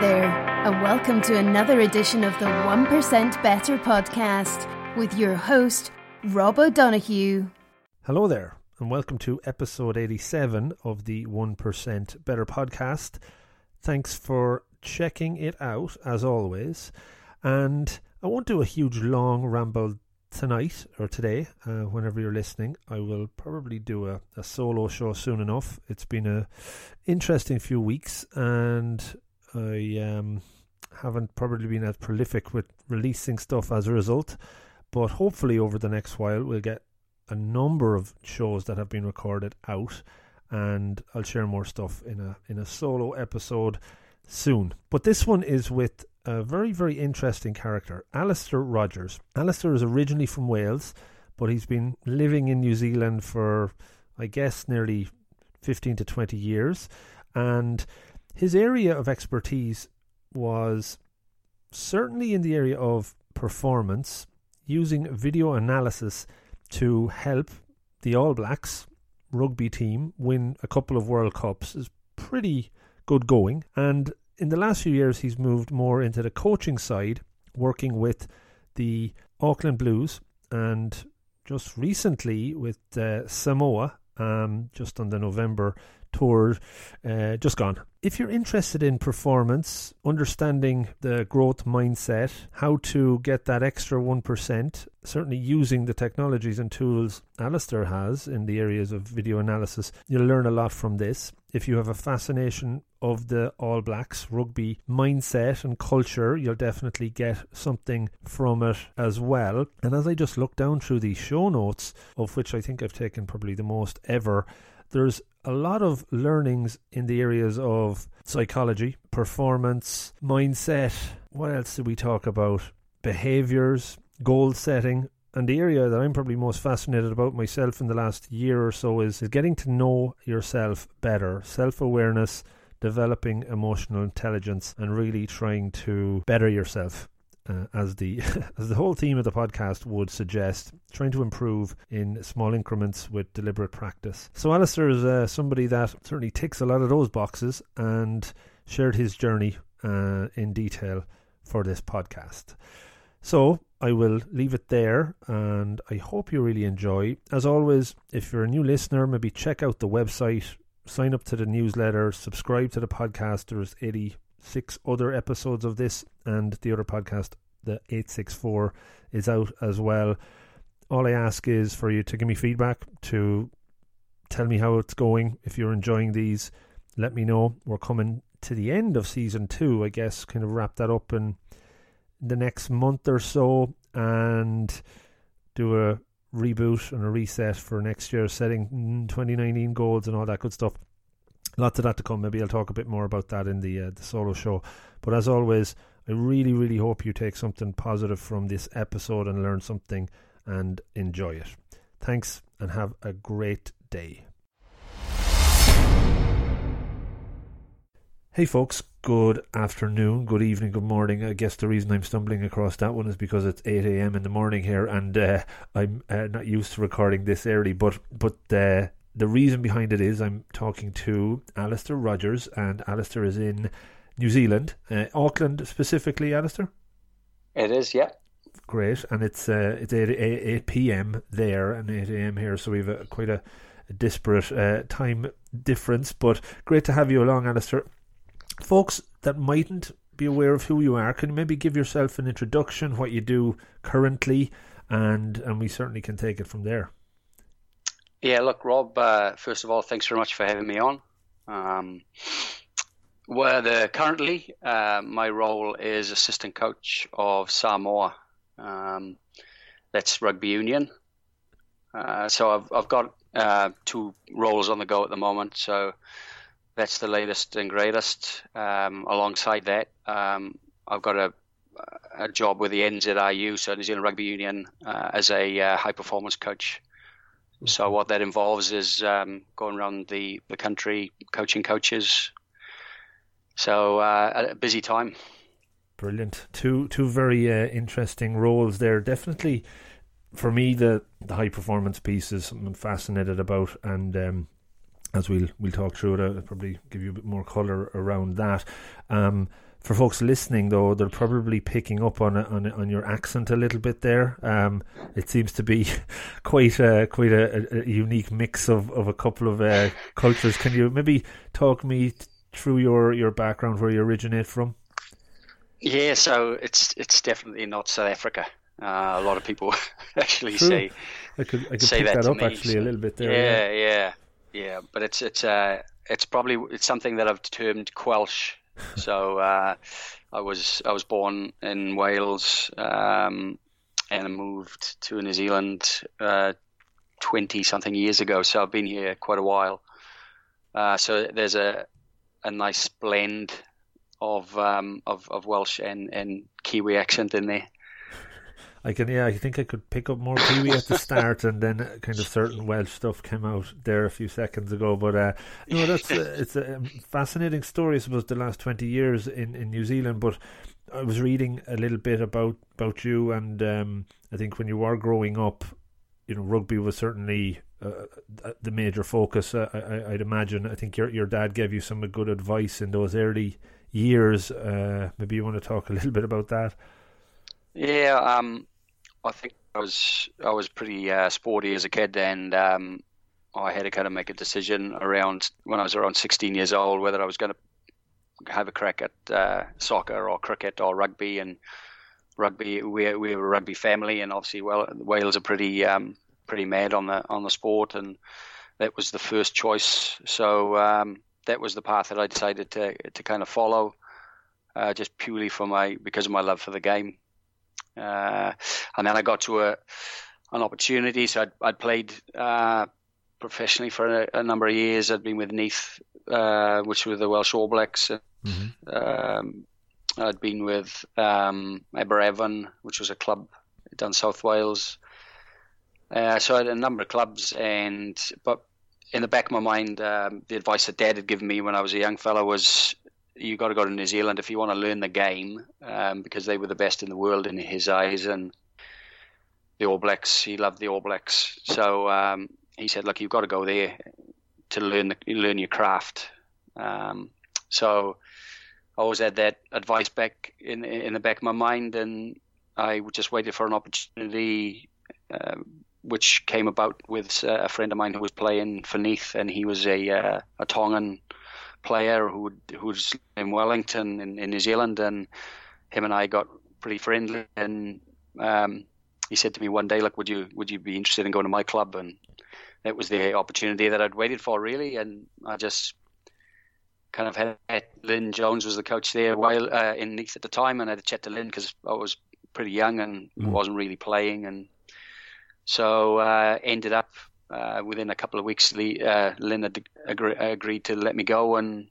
There, and welcome to another edition of the 1% Better podcast with your host, Rob O'Donoghue. Hello there, and welcome to episode 87 of the 1% Better podcast. Thanks for checking it out, as always. And I won't do a huge long ramble tonight or today, uh, whenever you're listening. I will probably do a, a solo show soon enough. It's been a interesting few weeks, and I um, haven't probably been as prolific with releasing stuff as a result. But hopefully, over the next while, we'll get a number of shows that have been recorded out, and I'll share more stuff in a in a solo episode soon. But this one is with a very, very interesting character, Alistair Rogers. Alistair is originally from Wales, but he's been living in New Zealand for, I guess, nearly 15 to 20 years. And his area of expertise was certainly in the area of performance, using video analysis to help the All Blacks rugby team win a couple of World Cups is pretty good going. And in the last few years, he's moved more into the coaching side, working with the Auckland Blues and just recently with uh, Samoa, um, just on the November tour, uh, just gone. If you're interested in performance, understanding the growth mindset, how to get that extra 1%, certainly using the technologies and tools Alistair has in the areas of video analysis, you'll learn a lot from this. If you have a fascination of the All Blacks rugby mindset and culture, you'll definitely get something from it as well. And as I just look down through the show notes, of which I think I've taken probably the most ever, there's a lot of learnings in the areas of psychology, performance, mindset. What else do we talk about? Behaviors, goal setting, and the area that I'm probably most fascinated about myself in the last year or so is, is getting to know yourself better, self awareness, developing emotional intelligence and really trying to better yourself. Uh, as the as the whole theme of the podcast would suggest, trying to improve in small increments with deliberate practice. So Alistair is uh, somebody that certainly ticks a lot of those boxes and shared his journey uh, in detail for this podcast. So I will leave it there and I hope you really enjoy. As always, if you're a new listener, maybe check out the website sign up to the newsletter, subscribe to the podcast. There's 86 other episodes of this, and the other podcast, the 864, is out as well. All I ask is for you to give me feedback, to tell me how it's going. If you're enjoying these, let me know. We're coming to the end of season two, I guess, kind of wrap that up in the next month or so and do a reboot and a reset for next year, setting 2019 goals and all that good stuff. Lots of that to come. Maybe I'll talk a bit more about that in the uh, the solo show. But as always, I really, really hope you take something positive from this episode and learn something and enjoy it. Thanks and have a great day. Hey, folks, good afternoon, good evening, good morning. I guess the reason I'm stumbling across that one is because it's 8 a.m. in the morning here and uh, I'm uh, not used to recording this early. But, but uh, the reason behind it is I'm talking to Alistair Rogers, and Alistair is in New Zealand, uh, Auckland specifically, Alistair? It is, yeah. Great, and it's uh, it's 8, 8, 8 p.m. there and 8 a.m. here, so we've a, quite a, a disparate uh, time difference. But great to have you along, Alistair folks that mightn't be aware of who you are, can you maybe give yourself an introduction, what you do currently, and and we certainly can take it from there. Yeah, look, Rob. Uh, first of all, thanks very much for having me on. Um, well, the, currently, uh, my role is assistant coach of Samoa. Um, that's rugby union. Uh, so I've I've got uh, two roles on the go at the moment. So that's the latest and greatest. Um, alongside that, um, I've got a, a job with the NZRU, so New Zealand Rugby Union, uh, as a uh, high performance coach. So what that involves is um, going around the, the country coaching coaches. So uh, a busy time. Brilliant. Two two very uh, interesting roles there. Definitely, for me, the the high performance piece is something I'm fascinated about, and um, as we'll we'll talk through it, I'll probably give you a bit more colour around that. Um, for folks listening, though, they're probably picking up on on on your accent a little bit there. Um, it seems to be quite a quite a, a unique mix of, of a couple of uh, cultures. Can you maybe talk me through your, your background, where you originate from? Yeah, so it's it's definitely not South Africa. Uh, a lot of people actually True. say I could I could say pick that that, up me, actually so- a little bit there. yeah, yeah, yeah. But it's it's uh it's probably it's something that I've termed Quelsh. So uh, I was I was born in Wales um, and I moved to New Zealand twenty something years ago. So I've been here quite a while. Uh, so there's a a nice blend of um, of, of Welsh and, and Kiwi accent in there. I can, yeah, I think I could pick up more Kiwi at the start, and then kind of certain Welsh stuff came out there a few seconds ago. But uh, no, that's uh, it's a fascinating story. I suppose the last twenty years in, in New Zealand. But I was reading a little bit about about you, and um, I think when you were growing up, you know, rugby was certainly uh, the major focus. Uh, I, I'd imagine. I think your your dad gave you some good advice in those early years. Uh, maybe you want to talk a little bit about that. Yeah, um, I think I was I was pretty uh, sporty as a kid, and um, I had to kind of make a decision around when I was around 16 years old whether I was going to have a crack at uh, soccer or cricket or rugby. And rugby, we we were a rugby family, and obviously, well, Wales are pretty um, pretty mad on the on the sport, and that was the first choice. So um, that was the path that I decided to to kind of follow, uh, just purely for my because of my love for the game. Uh, and then I got to a an opportunity. So I'd, I'd played uh, professionally for a, a, number of years. I'd been with Neath, uh, which were the Welsh All Blacks. Mm-hmm. Um, I'd been with um, Aberavon, which was a club down South Wales. Uh, so I had a number of clubs, and but in the back of my mind, um, the advice that Dad had given me when I was a young fellow was you got to go to New Zealand if you want to learn the game um, because they were the best in the world in his eyes and the All Blacks he loved the All Blacks. So um, he said look you've got to go there to learn the, learn your craft. Um, so I always had that advice back in in the back of my mind and I just waited for an opportunity uh, which came about with a friend of mine who was playing for Neath and he was a uh, a Tongan player who who's in Wellington in, in New Zealand, and him and I got pretty friendly. And um, he said to me one day, "Look, would you would you be interested in going to my club?" And that was the opportunity that I'd waited for, really. And I just kind of had Lyn Jones was the coach there while uh, in Neath at the time, and I had to chat to Lyn because I was pretty young and mm. wasn't really playing, and so uh, ended up uh, within a couple of weeks, uh, Lyn had agree, agreed to let me go and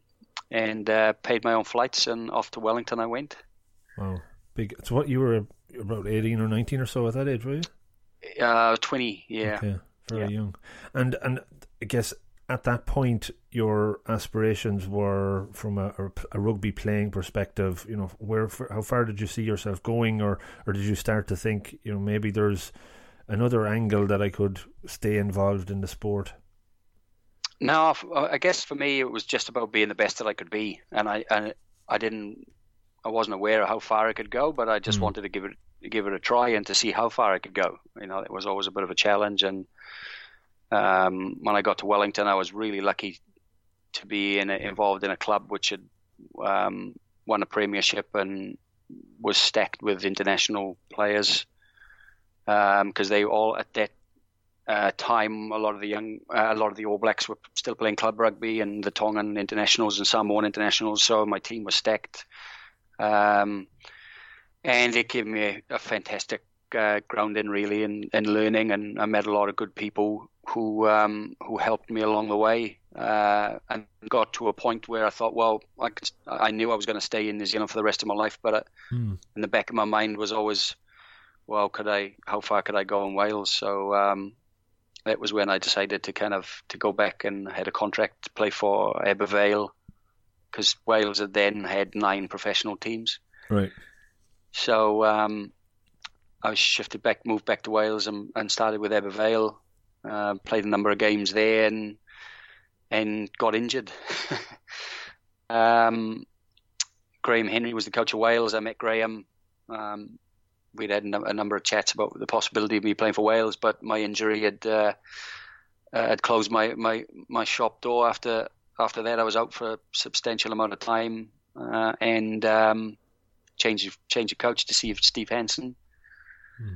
and uh, paid my own flights and off to Wellington I went. Wow, big! So what you were about eighteen or nineteen or so at that age, were you? Uh, twenty, yeah. Okay, very yeah. young. And and I guess at that point your aspirations were from a, a rugby playing perspective. You know, where how far did you see yourself going, or or did you start to think, you know, maybe there's another angle that I could stay involved in the sport? No, I guess for me it was just about being the best that I could be, and I and I didn't, I wasn't aware of how far I could go, but I just mm. wanted to give it give it a try and to see how far I could go. You know, it was always a bit of a challenge, and um, when I got to Wellington, I was really lucky to be in a, involved in a club which had um, won a premiership and was stacked with international players because um, they all at that uh, time a lot of the young uh, a lot of the All Blacks were still playing club rugby and the Tongan internationals and Samoan internationals so my team was stacked um, and it gave me a, a fantastic uh, grounding really in, in learning and I met a lot of good people who um, who helped me along the way uh, and got to a point where I thought well I, could, I knew I was going to stay in New Zealand for the rest of my life but mm. in the back of my mind was always well, could I? How far could I go in Wales? So um, that was when I decided to kind of to go back and had a contract to play for Ebbw Vale because Wales had then had nine professional teams. Right. So um, I shifted back, moved back to Wales, and, and started with Ebbw Vale. Uh, played a number of games there, and and got injured. um, Graham Henry was the coach of Wales. I met Graham. Um, we'd had a number of chats about the possibility of me playing for Wales, but my injury had uh, uh, had closed my, my, my shop door. After after that, I was out for a substantial amount of time, uh, and um, changed changed of coach to see if Steve Hansen, hmm.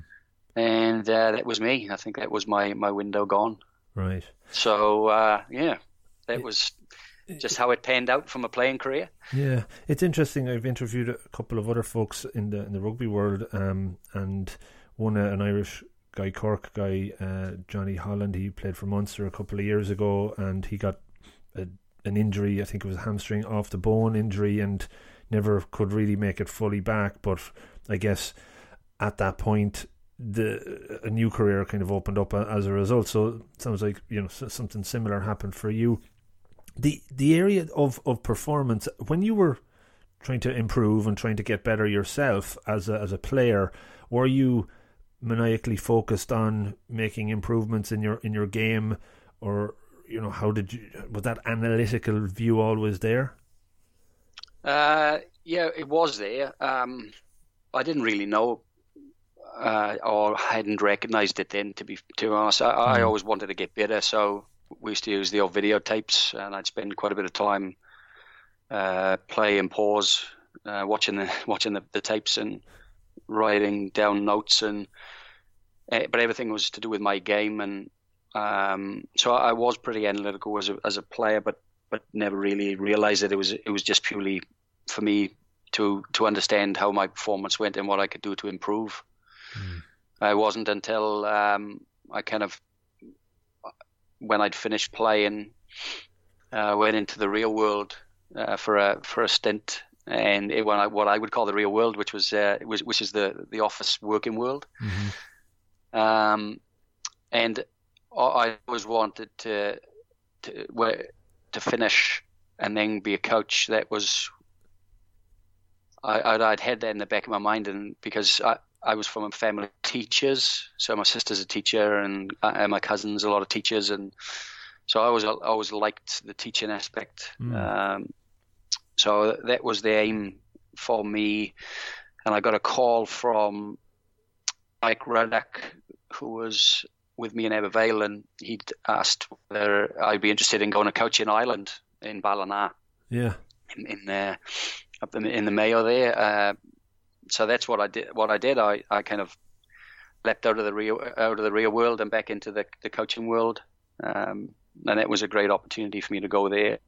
and uh, that was me. I think that was my my window gone. Right. So uh, yeah, that was just how it panned out from a playing career. Yeah, it's interesting. I've interviewed a couple of other folks in the in the rugby world, um, and one uh, an Irish guy, Cork guy, uh, Johnny Holland. He played for Munster a couple of years ago, and he got a, an injury. I think it was a hamstring off the bone injury, and never could really make it fully back. But I guess at that point, the a new career kind of opened up as a result. So it sounds like you know something similar happened for you the the area of, of performance when you were trying to improve and trying to get better yourself as a, as a player, were you maniacally focused on making improvements in your in your game, or you know how did you was that analytical view always there? Uh, yeah, it was there. Um, I didn't really know uh, or hadn't recognised it then. To be to be honest, I, mm. I, always wanted to get better, so we used to use the old videotapes, and I'd spend quite a bit of time uh, play and pause, uh, watching the watching the, the, tapes and writing down notes, and uh, but everything was to do with my game, and um, so I was pretty analytical as a as a player, but but never really realized that it was it was just purely for me to to understand how my performance went and what I could do to improve. Mm. I wasn't until um, I kind of when I'd finished playing, uh, went into the real world uh, for a for a stint, and it, when I, what I would call the real world, which was uh, was which is the the office working world. Mm-hmm. Um, and I always wanted to to to finish and then be a coach. That was I, would had that in the back of my mind, and because I, I was from a family of teachers, so my sister's a teacher, and, uh, and my cousins a lot of teachers, and so I always always liked the teaching aspect. Mm. Um, so that was the aim for me, and I got a call from Mike Ruddock, who was with me in Ebbw Vale, and he'd asked whether I'd be interested in going to coaching Ireland in Ballina. Yeah. In, in uh, up in, in the Mayo there. Uh, so that's what I did. What I did, I, I kind of leapt out of the real out of the real world and back into the the coaching world, um, and that was a great opportunity for me to go there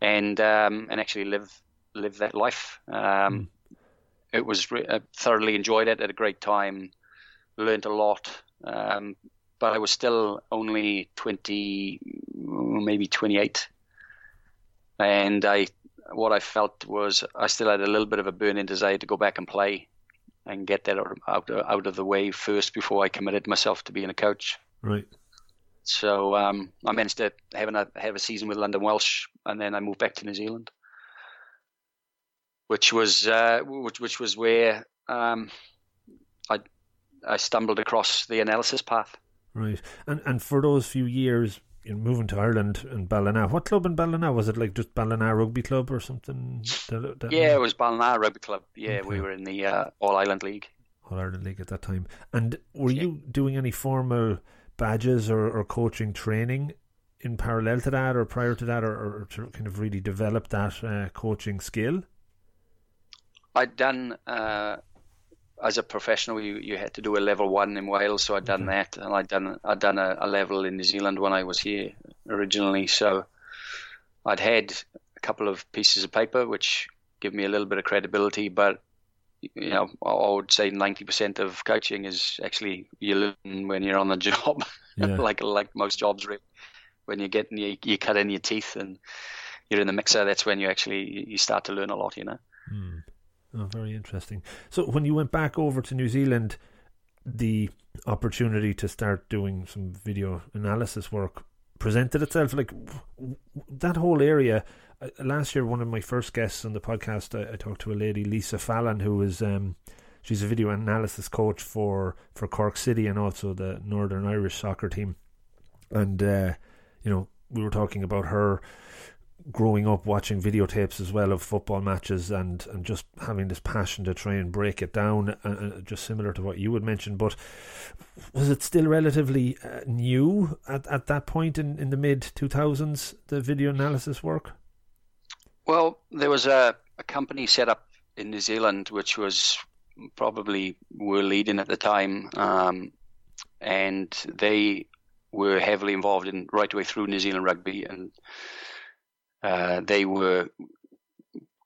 and um, and actually live live that life. Um, mm. It was re- I thoroughly enjoyed it. Had a great time, learned a lot. Um, but I was still only twenty, maybe twenty eight, and I what I felt was I still had a little bit of a burning desire to go back and play and get that out of, out of the way first before I committed myself to being a coach. Right. So um, I managed to have a have a season with London Welsh, and then I moved back to New Zealand, which was uh, which which was where um, I I stumbled across the analysis path. Right, and and for those few years know, moving to Ireland and Ballina. What club in Ballina was it? Like just Ballina Rugby Club or something? That, that yeah, it was Ballina Rugby Club. Yeah, okay. we were in the uh, All Ireland League. All Ireland League at that time. And were yeah. you doing any formal badges or, or coaching training in parallel to that, or prior to that, or, or to kind of really develop that uh, coaching skill? I'd done uh, as a professional, you, you had to do a level one in Wales, so I'd done mm-hmm. that, and I'd done I'd done a, a, level in New Zealand when I was here originally. So I'd had a couple of pieces of paper which give me a little bit of credibility, but you know, I would say ninety percent of coaching is actually you learn when you're on the job, yeah. like like most jobs. Really. When you get you, you cut in your teeth and you're in the mixer, that's when you actually you start to learn a lot. You know. Mm. Oh, very interesting. So when you went back over to New Zealand, the opportunity to start doing some video analysis work presented itself. Like that whole area. Uh, last year, one of my first guests on the podcast, I, I talked to a lady, Lisa Fallon, who is um, she's a video analysis coach for for Cork City and also the Northern Irish soccer team. And uh, you know, we were talking about her growing up watching videotapes as well of football matches and, and just having this passion to try and break it down, uh, uh just similar to what you would mention. But was it still relatively uh, new at, at that point in, in the mid 2000s, the video analysis work? Well, there was a, a company set up in New Zealand which was probably were leading at the time, um, and they were heavily involved in right away through New Zealand rugby, and uh, they were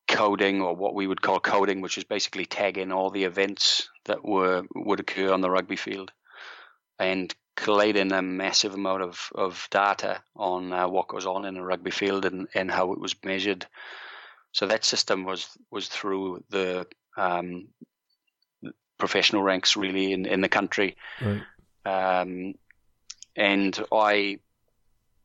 coding or what we would call coding, which is basically tagging all the events that were would occur on the rugby field, and collating a massive amount of, of data on uh, what goes on in a rugby field and, and how it was measured. So that system was was through the um, professional ranks really in, in the country. Right. Um, and I,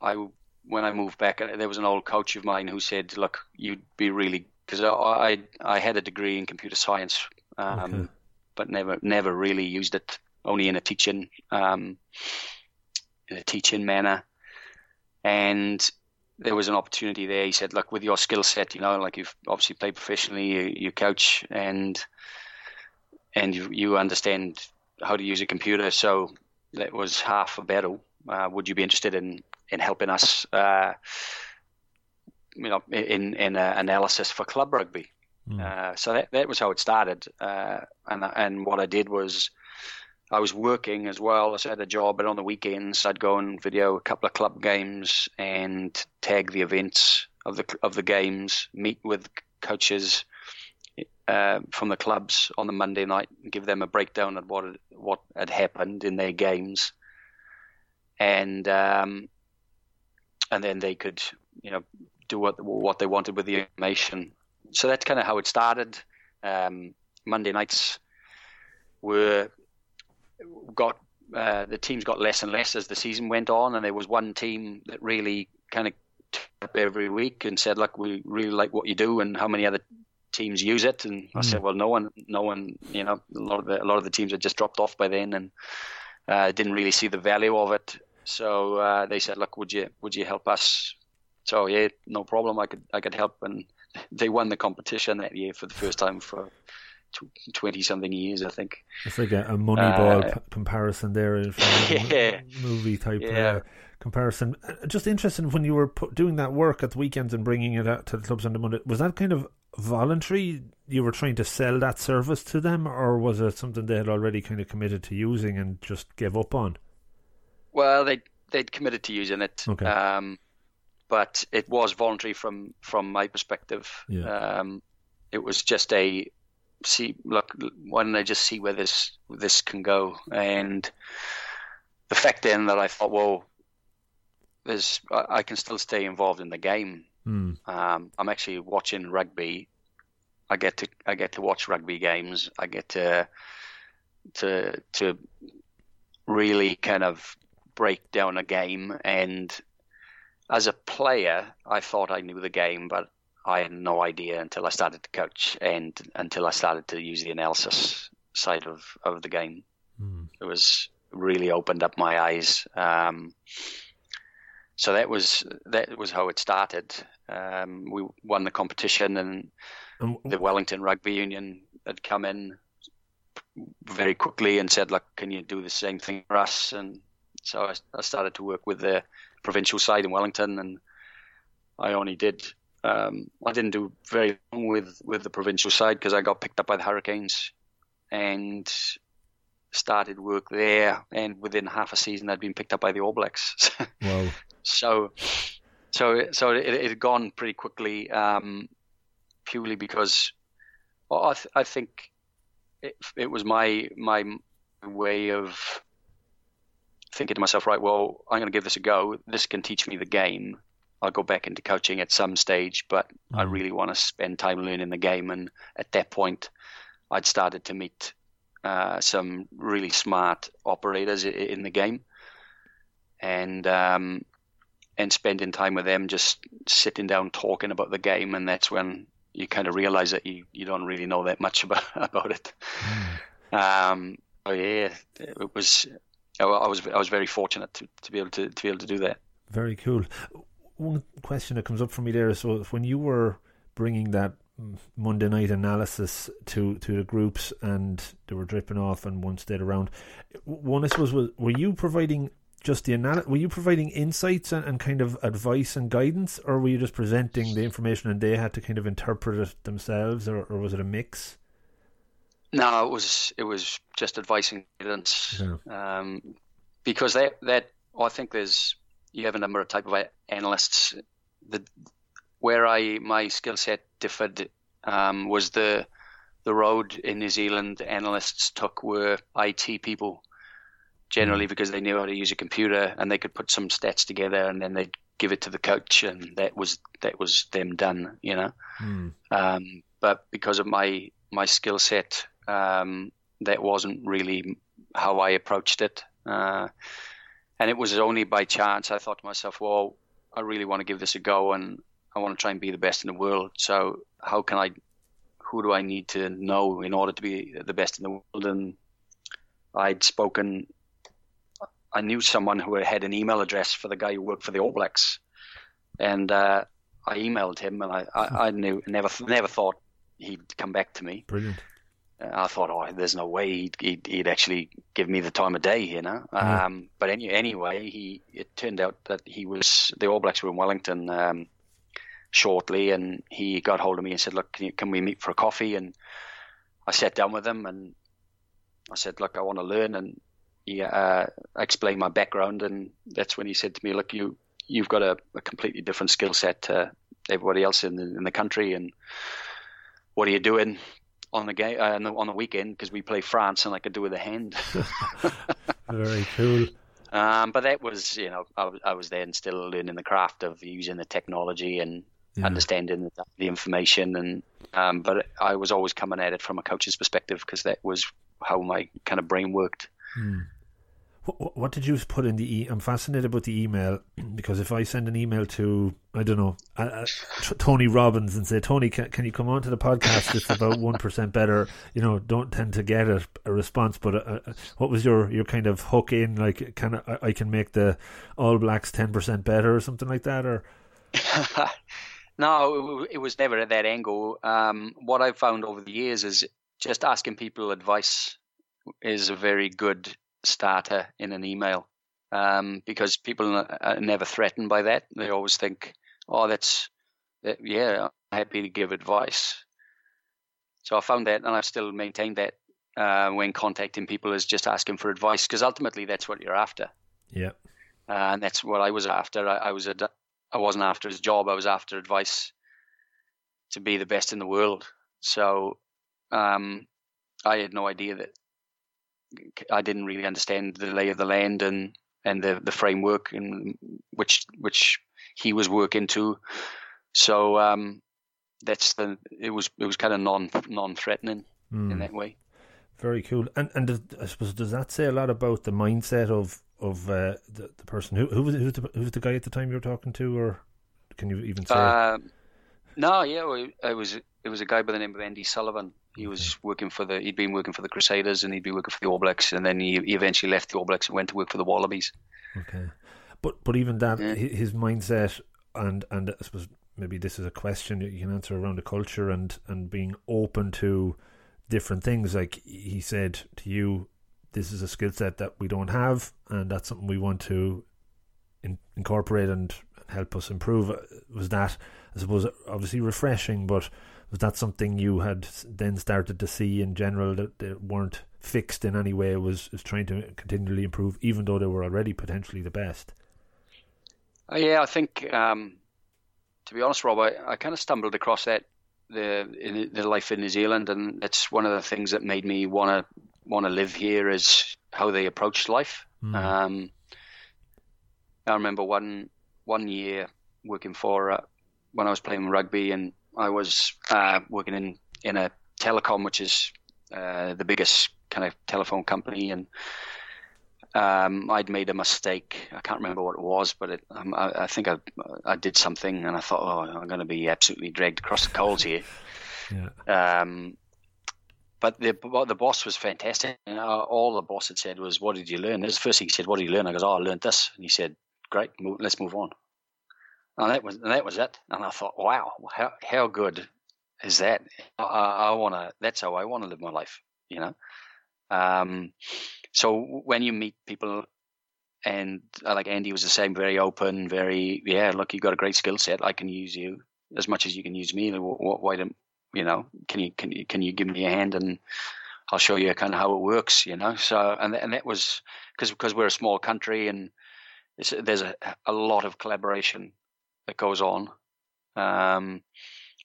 I when I moved back, uh, there was an old coach of mine who said, "Look, you'd be really because I, I, I had a degree in computer science, um, okay. but never never really used it, only in a teaching um, in a teaching manner." And there was an opportunity there. He said, "Look, with your skill set, you know, like you've obviously played professionally, you, you coach, and and you, you understand how to use a computer. So that was half a battle. Uh, would you be interested in in helping us, uh, you know, in in analysis for club rugby? Mm. Uh, so that that was how it started. Uh, and and what I did was. I was working as well. I had a job, but on the weekends I'd go and video a couple of club games and tag the events of the of the games, meet with coaches, uh, from the clubs on the Monday night and give them a breakdown of what what had happened in their games, and um, and then they could you know do what what they wanted with the information. So that's kind of how it started. Um, Monday nights were got uh, the teams got less and less as the season went on, and there was one team that really kind of up every week and said, "Look, we really like what you do, and how many other teams use it. And I said, mm. well, no one, no one, you know, a lot of the, a lot of the teams had just dropped off by then and uh, didn't really see the value of it. So uh, they said, look, would you would you help us? So yeah, no problem. I could I could help, and they won the competition that year for the first time for twenty something years, I think. It's like a, a Moneyball uh, p- comparison there, yeah, movie type yeah. Uh, comparison. Uh, just interesting when you were put, doing that work at the weekends and bringing it out to the clubs on the Monday. Was that kind of voluntary? You were trying to sell that service to them, or was it something they had already kind of committed to using and just gave up on? Well, they they'd committed to using it, okay. um, but it was voluntary from from my perspective. Yeah. Um, it was just a see. Look, why don't I just see where this this can go? And the fact then that I thought, well, there's I, I can still stay involved in the game Mm. Um, I'm actually watching rugby. I get to I get to watch rugby games. I get to to to really kind of break down a game. And as a player, I thought I knew the game, but I had no idea until I started to coach and until I started to use the analysis side of, of the game. Mm. It was really opened up my eyes. Um, so that was that was how it started. Um, we won the competition, and the Wellington Rugby Union had come in very quickly and said, "Look, can you do the same thing for us?" And so I, I started to work with the provincial side in Wellington, and I only did. Um, I didn't do very long with with the provincial side because I got picked up by the Hurricanes, and started work there, and within half a season, I'd been picked up by the All Blacks. wow. So, so, so it, it had gone pretty quickly, um, purely because well, I, th- I think it, it was my my way of thinking to myself, right, well, I'm going to give this a go. This can teach me the game. I'll go back into coaching at some stage, but mm. I really want to spend time learning the game. And at that point, I'd started to meet uh, some really smart operators in the game, and um, and spending time with them, just sitting down talking about the game, and that's when you kind of realize that you, you don't really know that much about about it. Mm. Um, oh yeah, it was. Oh, I was I was very fortunate to, to be able to to be able to do that. Very cool. one question that comes up for me there is so when you were bringing that Monday night analysis to, to the groups and they were dripping off and one stayed around. One, I suppose, was were you providing just the analysis? Were you providing insights and, and, kind of advice and guidance, or were you just presenting the information and they had to kind of interpret it themselves, or, or was it a mix? No, it was it was just advice and guidance. Yeah. Um, because that that I think there's you have a number of type of analysts. The where I my skill set differed um, was the the road in New Zealand analysts took were IT people generally mm. because they knew how to use a computer and they could put some stats together and then they'd give it to the coach and that was that was them done you know mm. um, but because of my my skill set um, that wasn't really how I approached it uh, and it was only by chance I thought to myself well I really want to give this a go and I want to try and be the best in the world. So how can I? Who do I need to know in order to be the best in the world? And I'd spoken. I knew someone who had an email address for the guy who worked for the All Blacks, and uh, I emailed him, and I, I, I, knew never never thought he'd come back to me. Brilliant. I thought, oh, there's no way he'd, he'd, he'd, actually give me the time of day, you know. Yeah. Um, but any, anyway, he it turned out that he was the All Blacks were in Wellington um, shortly, and he got hold of me and said, "Look, can, you, can we meet for a coffee?" And I sat down with him and I said, "Look, I want to learn." And he uh, explained my background, and that's when he said to me, "Look, you you've got a, a completely different skill set to everybody else in the, in the country, and what are you doing on the game uh, on the weekend? Because we play France, and I could do with a hand." Very cool. Um, but that was, you know, I, I was then still learning the craft of using the technology and yeah. understanding the, the, information and um, but I was always coming at it from a coach's perspective because that was how my kind of brain worked. Hmm. What, what, did you put in the? E- I'm fascinated about the email because if I send an email to I don't know uh, Tony Robbins and say Tony, can, can you come on to the podcast? It's about one percent better. You know, don't tend to get a, a response. But uh, uh what was your your kind of hook in? Like, can I, I can make the All Blacks ten percent better or something like that, or? No, it was never at that angle. Um, what I've found over the years is just asking people advice is a very good starter in an email um, because people are never threatened by that. They always think, "Oh, that's that, yeah, I'm happy to give advice." So I found that, and I've still maintained that uh, when contacting people is just asking for advice because ultimately that's what you're after. Yeah, uh, and that's what I was after. I, I was a I wasn't after his job. I was after advice to be the best in the world. So um, I had no idea that I didn't really understand the lay of the land and and the the framework in which which he was working to. So um, that's the it was it was kind of non non threatening mm. in hmm. that way. Very cool. And and I suppose does that say a lot about the mindset of of uh, the, the person who who was who's the, who's the guy at the time you were talking to, or can you even say? Uh, no, yeah, it was it was a guy by the name of Andy Sullivan. He was working for the he'd been working for the Crusaders and he'd been working for the All Blacks, and then he, he eventually left the All Blacks and went to work for the Wallabies. Okay, but but even that yeah. his mindset and and I suppose maybe this is a question you can answer around the culture and and being open to different things. Like he said to you, this is a skill set that we don't have, and that's something we want to in, incorporate and help us improve. Uh, was that, I suppose, obviously refreshing, but was that something you had then started to see in general that they weren't fixed in any way? Was was trying to continually improve, even though they were already potentially the best. Uh, yeah, I think um, to be honest, Rob, I, I kind of stumbled across that the in the life in New Zealand, and it's one of the things that made me want to want to live here is how they approach life. Mm. Um, I remember one one year working for uh, when I was playing rugby, and I was uh, working in in a telecom, which is uh, the biggest kind of telephone company, and um, I'd made a mistake. I can't remember what it was, but it, um, I, I, think I, I did something, and I thought, oh, I'm going to be absolutely dragged across the coals here. yeah. Um, but the the boss was fantastic. And all the boss had said was, "What did you learn?" This first thing he said. "What did you learn?" I goes, "Oh, I learned this." And he said, "Great, move, let's move on." And that was and that was it. And I thought, wow, how how good is that? I, I want to. That's how I want to live my life. You know. Um, so when you meet people, and uh, like Andy was the same, very open, very yeah. Look, you've got a great skill set. I can use you as much as you can use me. Why don't you know? Can you can you can you give me a hand and I'll show you kind of how it works, you know. So and and that was because because we're a small country and there's a, a lot of collaboration that goes on, um,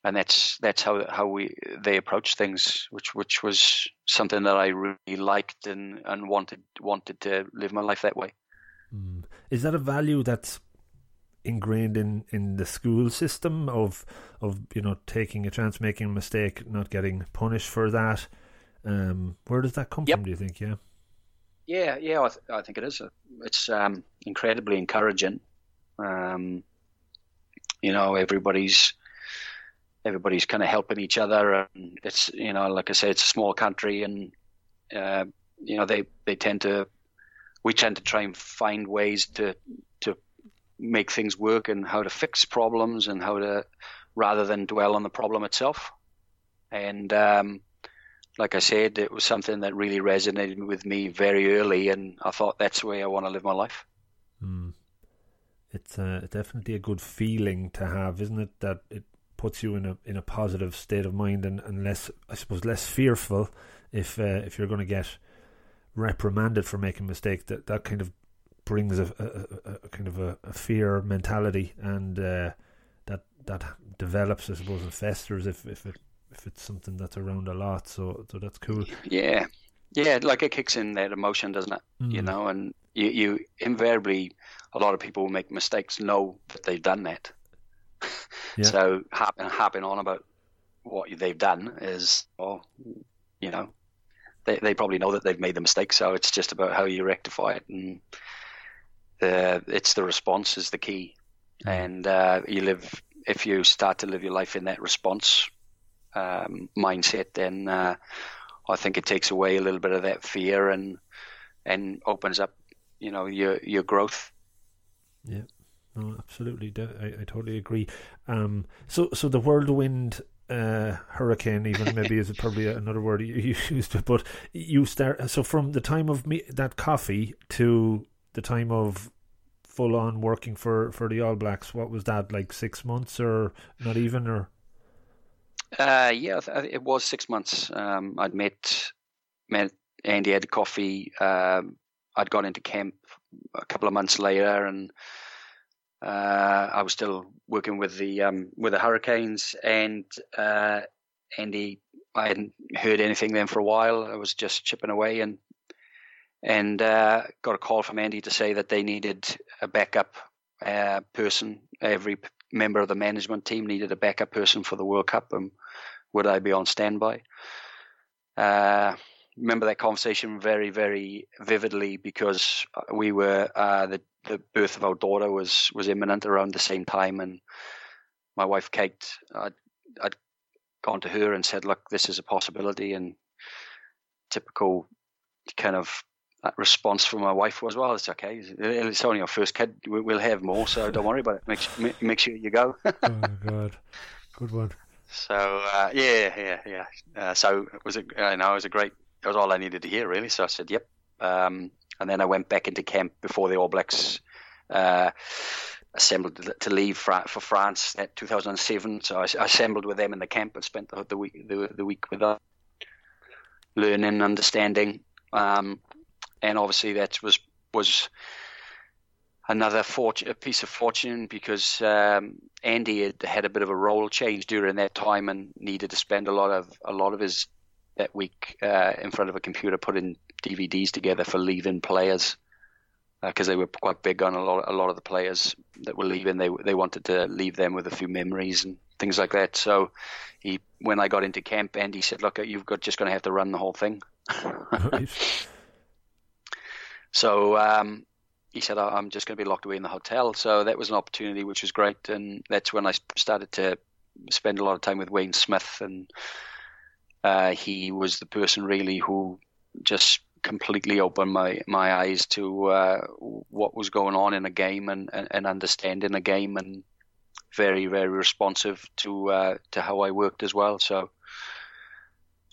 and that's that's how how we they approach things, which which was something that I really liked and and wanted wanted to live my life that way. Mm. Is that a value that's ingrained in, in the school system of of you know taking a chance, making a mistake, not getting punished for that? Um, where does that come yep. from? Do you think? Yeah. Yeah, yeah, I, th- I think it is. It's um, incredibly encouraging. Um, you know, everybody's everybody's kind of helping each other, and it's you know, like I say, it's a small country, and uh, you know, they they tend to we tend to try and find ways to to make things work and how to fix problems and how to rather than dwell on the problem itself. And um, like I said, it was something that really resonated with me very early, and I thought that's the way I want to live my life. Mm. It's uh, definitely a good feeling to have, isn't it? That it puts you in a in a positive state of mind and, and less, I suppose, less fearful if uh, if you're going to get reprimanded for making a mistake. That that kind of brings a, a, a, a kind of a, fear mentality, and uh, that that develops, I suppose, and festers if if it if it's something that's around a lot. So so that's cool. Yeah, yeah, like it kicks in that emotion, doesn't it? Mm. You know, and you, you invariably a lot of people who make mistakes know that they've done that. Yeah. so harping harping on about what they've done is, well, you know, they they probably know that they've made the mistake. So it's just about how you rectify it, and the it's the response is the key. And uh, you live if you start to live your life in that response um, mindset, then uh, I think it takes away a little bit of that fear and and opens up, you know, your your growth. Yeah. No, absolutely. I, I totally agree. Um, so, so the whirlwind uh, hurricane, even maybe is probably another word you used, but you start. So, from the time of me that coffee to the time of full on working for for the All Blacks, what was that like? Six months or not even or? Uh, yeah, it was six months. Um, I'd met met Andy had coffee. Um, I'd gone into camp a couple of months later, and uh, I was still working with the um, with the Hurricanes. And uh, Andy, I hadn't heard anything then for a while. I was just chipping away, and and uh, got a call from Andy to say that they needed a backup uh, person. Every member of the management team needed a backup person for the World Cup, and would I be on standby? Uh, remember that conversation very, very vividly because we were uh, the the birth of our daughter was was imminent around the same time, and my wife Kate, I'd, I'd gone to her and said, "Look, this is a possibility," and typical kind of response from my wife was, "Well, it's okay. It's only our first kid. We'll have more, so don't worry about it. Make make sure you go." oh God, good one. So uh, yeah, yeah, yeah. Uh, so it was a, you know, it was a great. It was all I needed to hear, really. So I said, "Yep." Um, and then I went back into camp before the All Blacks uh, assembled to leave for France at 2007. So I, assembled with them in the camp and spent the, the week the, the, week with them, learning, understanding, um, and obviously that was was another fortune, piece of fortune because um, Andy had had a bit of a role change during that time and needed to spend a lot of a lot of his that week uh, in front of a computer putting DVDs together for leaving players because uh, they were quite big on a lot a lot of the players that were leaving. They they wanted to leave them with a few memories and things like that. So he when I got into camp, Andy said, "Look, you've got just going to have to run the whole thing." so um, he said, I'm just going to be locked away in the hotel. So that was an opportunity, which was great. And that's when I started to spend a lot of time with Wayne Smith. And uh, he was the person really who just completely opened my, my eyes to uh, what was going on in a game and, and, and understanding a game and very very responsive to uh, to how I worked as well. So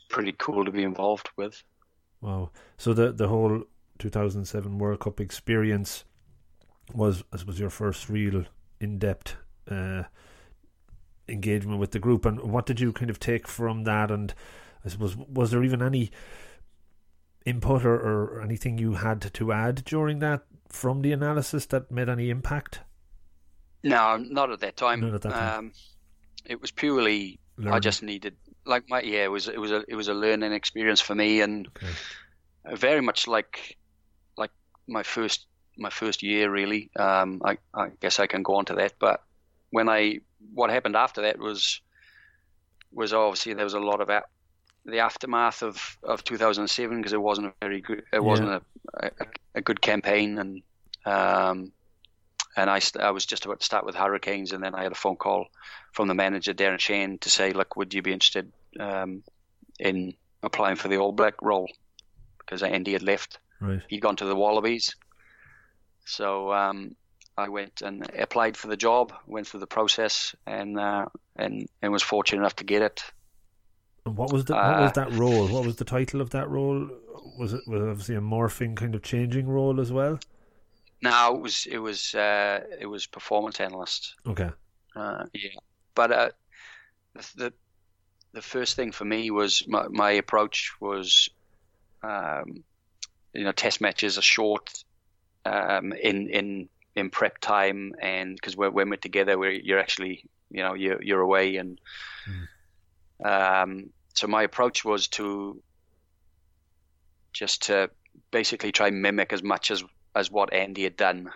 pretty cool to be involved with. Wow! So the the whole 2007 World Cup experience was was your first real in depth uh, engagement with the group, and what did you kind of take from that? And I suppose was there even any input or, or anything you had to add during that from the analysis that made any impact? No, not at that time. Not at that time. Um, it was purely Learning. I just needed like my yeah it was it was a it was a learning experience for me and Okay. very much like like my first my first year really. Um, I I guess I can go on to that, but when I what happened after that was was obviously there was a lot of the aftermath of, of 2007 because it wasn't a very good it wasn't a, a, a good campaign and um, and I, I was just about to start with Hurricanes and then I had a phone call from the manager Darren Shand to say look would you be interested um, in applying for the All Black role because Andy had left Right. he'd gone to the Wallabies. So um, I went and applied for the job, went through the process, and uh, and and was fortunate enough to get it. And what was the what was Uh, that role? What was the title of that role? Was it was it obviously a morphing kind of changing role as well? Now it was it was uh, it was performance analyst. Okay. Uh, yeah, but uh, the, the the first thing for me was my, my approach was, um, you know, test matches are short um, in in in prep time, and because when we're together, we're you're actually you know you're you're away, and um, so my approach was to just to basically try and mimic as much as as what Andy had done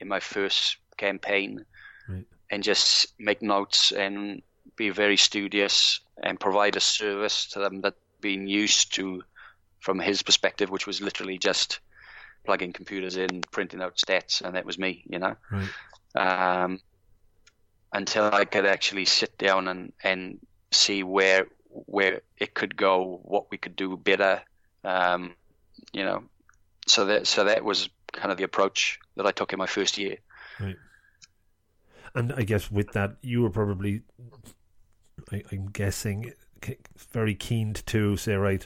in my first campaign Right. and just make notes and be very studious and provide a service to them that being used to from his perspective, which was literally just plugging computers in, printing out stats, and that was me, you know. Right. Um, until I could actually sit down and, and see where where it could go, what we could do better, um, you know. So that so that was kind of the approach that I took in my first year. Right. And I guess with that, you were probably, I, I'm guessing, very keen to say, right,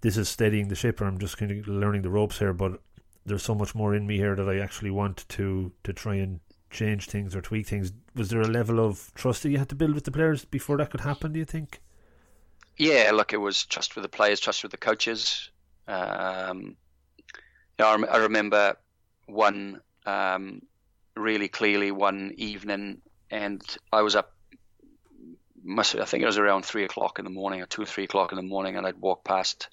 this is steadying the ship, or I'm just kind of learning the ropes here, but there's so much more in me here that I actually want to to try and change things or tweak things. Was there a level of trust that you had to build with the players before that could happen? Do you think? Yeah, look, it was trust with the players, trust with the coaches. Um, you know, I, rem- I remember one um, really clearly one evening, and I was up. Must I think it was around three o'clock in the morning, or two or three o'clock in the morning, and I'd walk past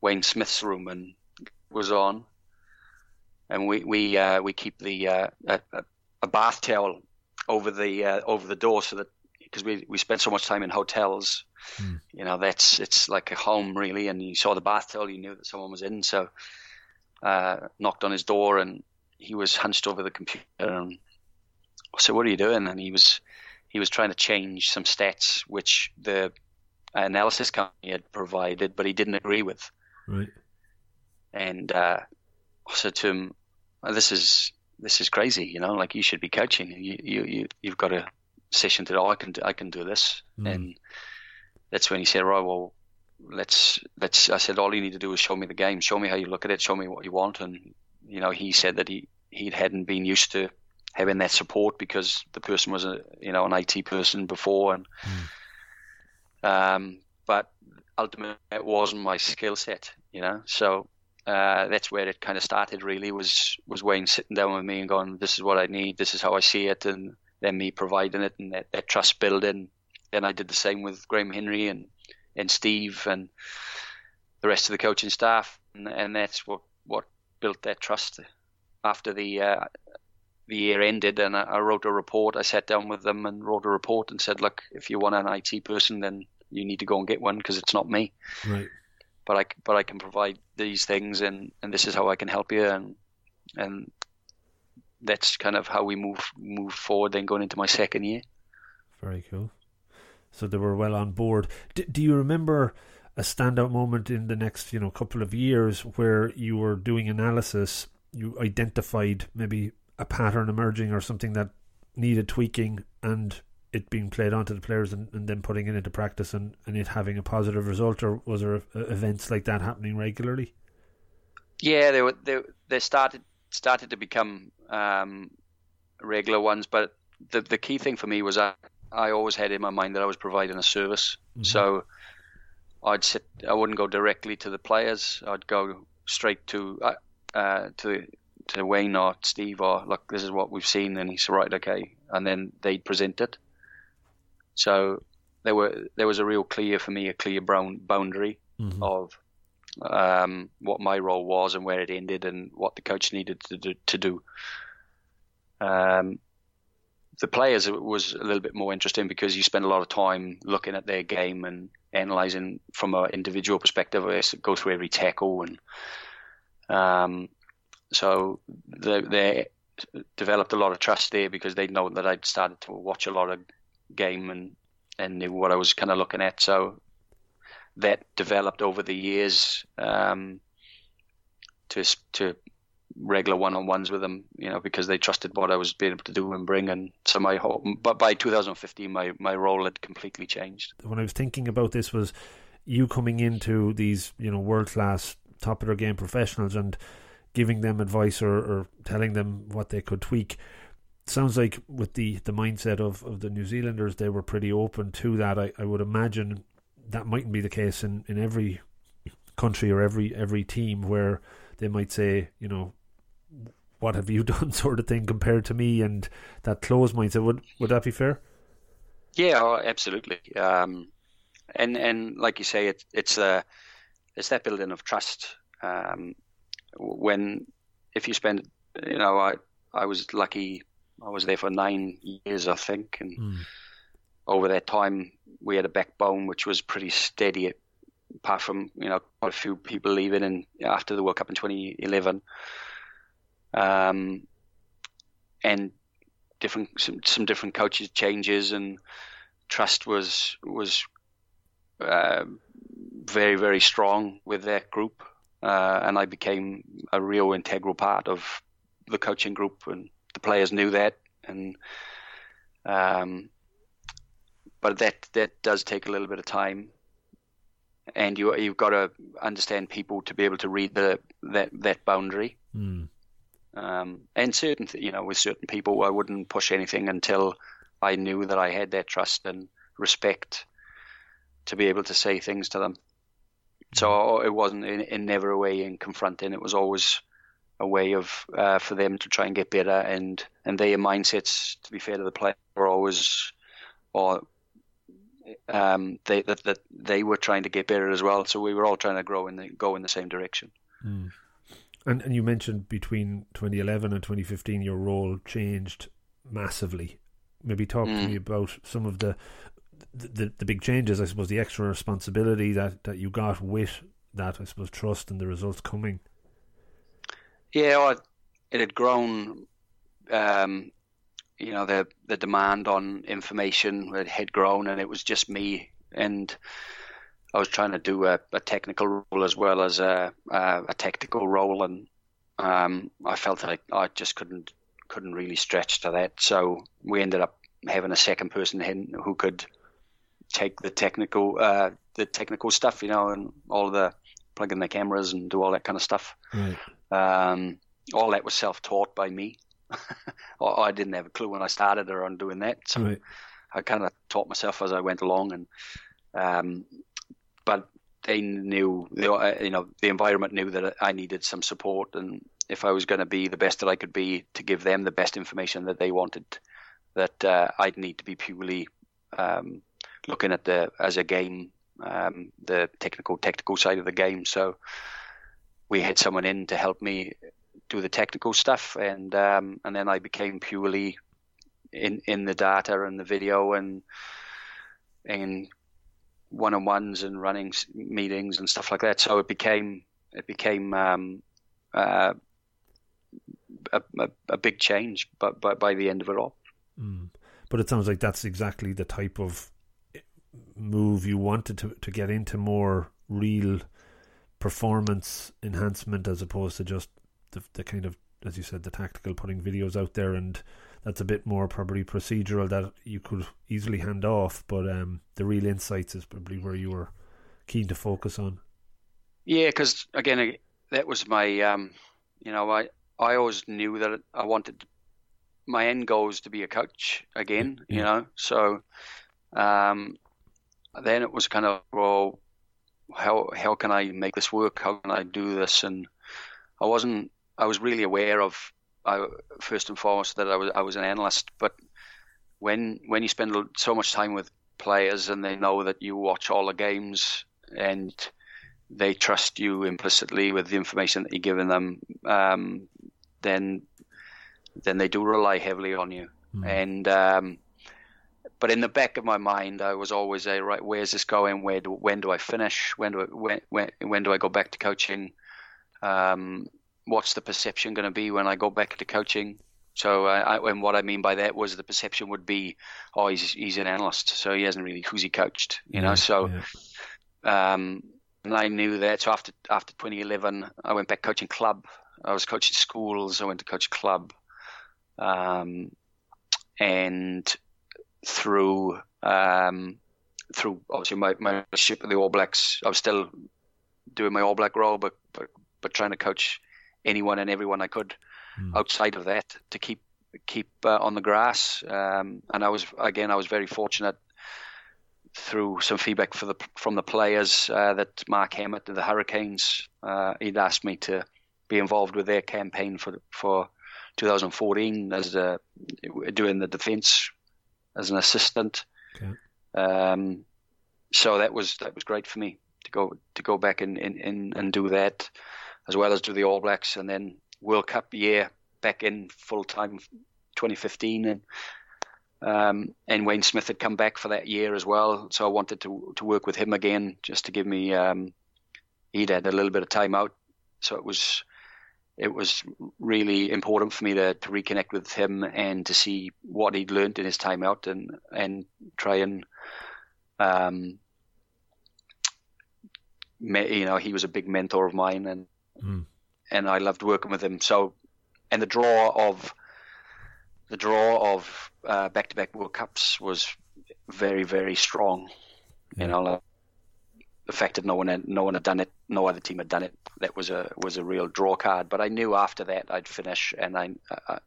Wayne Smith's room and was on, and we we uh, we keep the uh, a, a- bath towel over the uh, over the door so that because we we spent so much time in hotels. You know that's it's like a home really. And you saw the bath towel you knew that someone was in. So uh, knocked on his door and he was hunched over the computer and I said what are you doing? And he was he was trying to change some stats which the analysis company had provided but he didn't agree with. Right. and uh, I said to him "Oh, this is this is crazy you know like you should be coaching. You you, you you've got a session today. I can do, I can do this. Mm. and that's when he said, right, well, let's let's. I said, all you need to do is show me the game, show me how you look at it, show me what you want, and you know, he said that he he hadn't been used to having that support because the person was a you know an IT person before, and um, but ultimately it wasn't my skill set, you know, so. Uh, that's where it kind of started. Really, was was Wayne sitting down with me and going, "This is what I need. This is how I see it," and then me providing it and that, that trust building then I did the same with Graham Henry and, and Steve and the rest of the coaching staff, and, and that's what, what built that trust. After the uh, the year ended, and I, I wrote a report. I sat down with them and wrote a report and said, "Look, if you want an IT person, then you need to go and get one because it's not me. Right. But I but I can provide these things, and, and this is how I can help you, and and that's kind of how we move move forward. Then going into my second year. Very cool. So they were well on board. D- do you remember a standout moment in the next, you know, couple of years where you were doing analysis, you identified maybe a pattern emerging or something that needed tweaking and it being played onto the players and, and then putting it into practice and, and it having a positive result, or was there events like that happening regularly? Yeah, they were they they started started to become um, regular ones, but the the key thing for me was I I always had in my mind that I was providing a service, mm-hmm. so I'd sit I wouldn't go directly to the players. I'd go straight to uh, uh to to Wayne or Steve or look, this is what we've seen, and he's right, okay, and then they'd present it. So there were there was a real clear for me a clear brown boundary mm-hmm. of um, what my role was and where it ended and what the coach needed to do. To do. Um, the players was a little bit more interesting because you spend a lot of time looking at their game and analyzing from an individual perspective. I go through every tackle and um, so they, they developed a lot of trust there because they know that I'd started to watch a lot of game and and knew what I was kind of looking at. So that developed over the years um, to to regular one-on-ones with them, you know, because they trusted what I was being able to do and bring. And so my whole, but by 2015, my my role had completely changed. When I was thinking about this, was you coming into these, you know, world-class top of their game professionals and giving them advice or, or telling them what they could tweak sounds like with the, the mindset of, of the New Zealanders, they were pretty open to that. I, I would imagine that mightn't be the case in, in every country or every every team where they might say, you know, what have you done sort of thing compared to me and that closed mindset. Would would that be fair? Yeah, oh, absolutely. Um, and and like you say, it, it's a uh, it's that building of trust. Um, when if you spend, you know, I I was lucky I was there for nine years, I think, and mm. over that time we had a backbone which was pretty steady. Apart from you know quite a few people leaving, and after the World Cup in 2011, um, and different some, some different coaches changes, and trust was was uh, very very strong with that group, uh, and I became a real integral part of the coaching group and the players knew that, and um, but that that does take a little bit of time, and you you've got to understand people to be able to read the that that boundary. Mm. Um, and certain, you know, with certain people, I wouldn't push anything until I knew that I had their trust and respect to be able to say things to them. So hmm. it wasn't in, in never a way in confronting. It was always a way of uh, for them to try and get better. And and their mindsets to be fair to the player were always or um, they that, that they were trying to get better as well. So we were all trying to grow and go in the same direction. Mm. and and you mentioned between 2011 and 2015 your role changed massively. Maybe talk mm. to me about some of the, the the big changes I suppose the extra responsibility that that you got with that I suppose trust and the results coming yeah, well, it had grown. Um, you know, the the demand on information had grown, and it was just me, and I was trying to do a, a technical role as well as a a, a tactical role, and um, I felt like I just couldn't couldn't really stretch to that. So we ended up having a second person who could take the technical uh, the technical stuff, you know, and all the plug in the cameras and do all that kind of stuff. Right. Um, all that was self-taught by me. I didn't have a clue when I started around doing that, so right. I kind of taught myself as I went along. And um, but they knew, uh, you know, the environment knew that I needed some support, and if I was going to be the best that I could be to give them the best information that they wanted, that uh, I'd need to be purely um, looking at the as a game, um, the technical technical side of the game. So we had someone in to help me do the technical stuff, and um, and then I became purely in in the data and the video and and one on ones and running meetings and stuff like that. So it became it became um, uh, a, a, a, big change, but, but by the end of it all. Mm. But it sounds like that's exactly the type of move you wanted to to get into more real performance enhancement as opposed to just the, the kind of as you said the tactical putting videos out there and that's a bit more probably procedural that you could easily hand off. But um, the real insights is probably where you were keen to focus on. Yeah, because again, that was my, um, you know, I I always knew that I wanted my end goal was to be a coach again, yeah. you know. So um, then it was kind of well, how how can I make this work? How can I do this? And I wasn't. I was really aware of, I, first and foremost, that I was I was an analyst. But when when you spend so much time with players and they know that you watch all the games and they trust you implicitly with the information that you're giving them, um, then then they do rely heavily on you. Mm. And um, but in the back of my mind, I was always a right. Where's this going? Where do when do I finish? When do I, when when when do I go back to coaching? Um, what's the perception going to be when I go back to coaching? So, I, and what I mean by that was the perception would be, oh, he's he's an analyst, so he hasn't really who's he coached, you know. so, yeah. um, and I knew that. So after after 2011, I went back coaching club. I was coaching schools. I went to coach club, um, and through um, through obviously my my ship with the All Blacks, I was still doing my All Black role, but but, but trying to coach anyone and everyone I could mm. outside of that to keep keep uh, on the grass. Um, and I was again, I was very fortunate through some feedback the, from the players uh, that Mark Hammett of the Hurricanes uh, he'd asked me to be involved with their campaign for for 2014 as a, doing the defence as an assistant. Okay. Um, so that was that was great for me to go to go back and, and, and do that, as well as do the All Blacks, and then World Cup year back in full time 2015, and um, and Wayne Smith had come back for that year as well. So I wanted to to work with him again, just to give me. Um, he'd had a little bit of time out, so it was it was really important for me to, to reconnect with him and to see what he'd learned in his time out and and try and um, you know he was a big mentor of mine and mm. and I loved working with him. So and the draw of the draw of uh, back-to-back World Cups was very very strong. You know like, that no one had, no one had done it, no other team had done it, that was a was a real draw card. But I knew after that I'd finish, and I uh,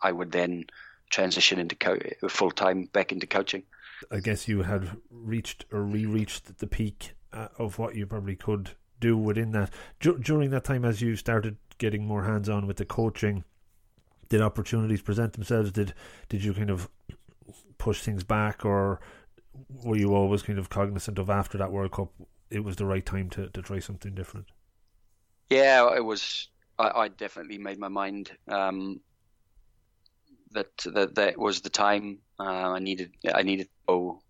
I would then transition into co- full time back into coaching. I guess you had reached or re-reached the peak uh, of what you probably could do within that. D- during that time, as you started getting more hands on with the coaching, did opportunities present themselves? Did did you kind of push things back, or were you always kind of cognizant of after that World Cup? It was the right time to, to try something different. Yeah, it was. I, I definitely made my mind um, that that that was the time uh, I needed. I needed to go,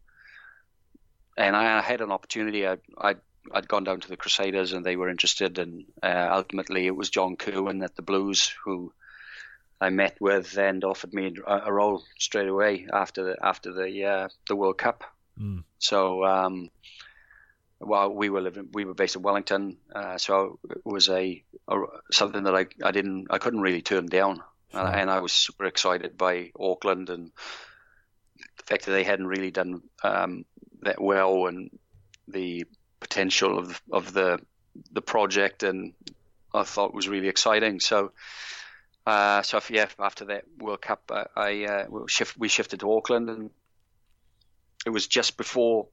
and I had an opportunity. I I I'd gone down to the Crusaders and they were interested, and uh, ultimately it was John Kirwan at the Blues who I met with and offered me a, a role straight away after the after the uh, the World Cup. Mm. So um, well, we were living, we were based in Wellington, uh, so it was a, a, something that I, I didn't, I couldn't really turn down, sure. uh, and I was super excited by Auckland and the fact that they hadn't really done um, that well and the potential of of the the project, and I thought was really exciting. So. Uh, so yeah, after that World Cup, I, I uh, shift, we shifted to Auckland, and it was just before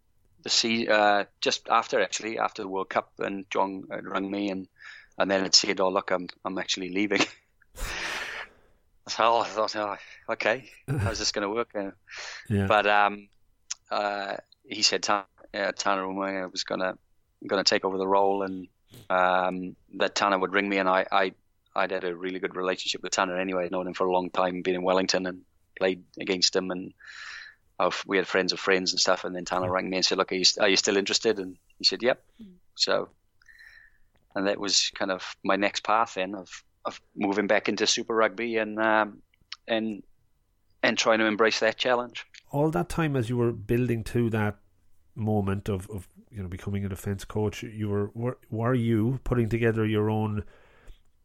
the sea uh, just after actually after the World Cup, and John rang me and and then it said, "Oh look, I'm I'm actually leaving." so I thought, oh, okay, how's this going to work? Yeah. But um, uh, he said Tana, uh, Tana was gonna gonna take over the role, and um, that Tana would ring me, and I I I'd had a really good relationship with Tana anyway. I'd known him for a long time, been in Wellington and played against him, and of we had friends of friends and stuff. And then Tana rang me and said, "Look, are you, are you still interested?" And he said, "Yep." Mm. So, and that was kind of my next path then of of moving back into Super Rugby and um, and and trying to embrace that challenge. All that time, as you were building to that moment of, of you know becoming a defence coach, you were were, were you putting together your own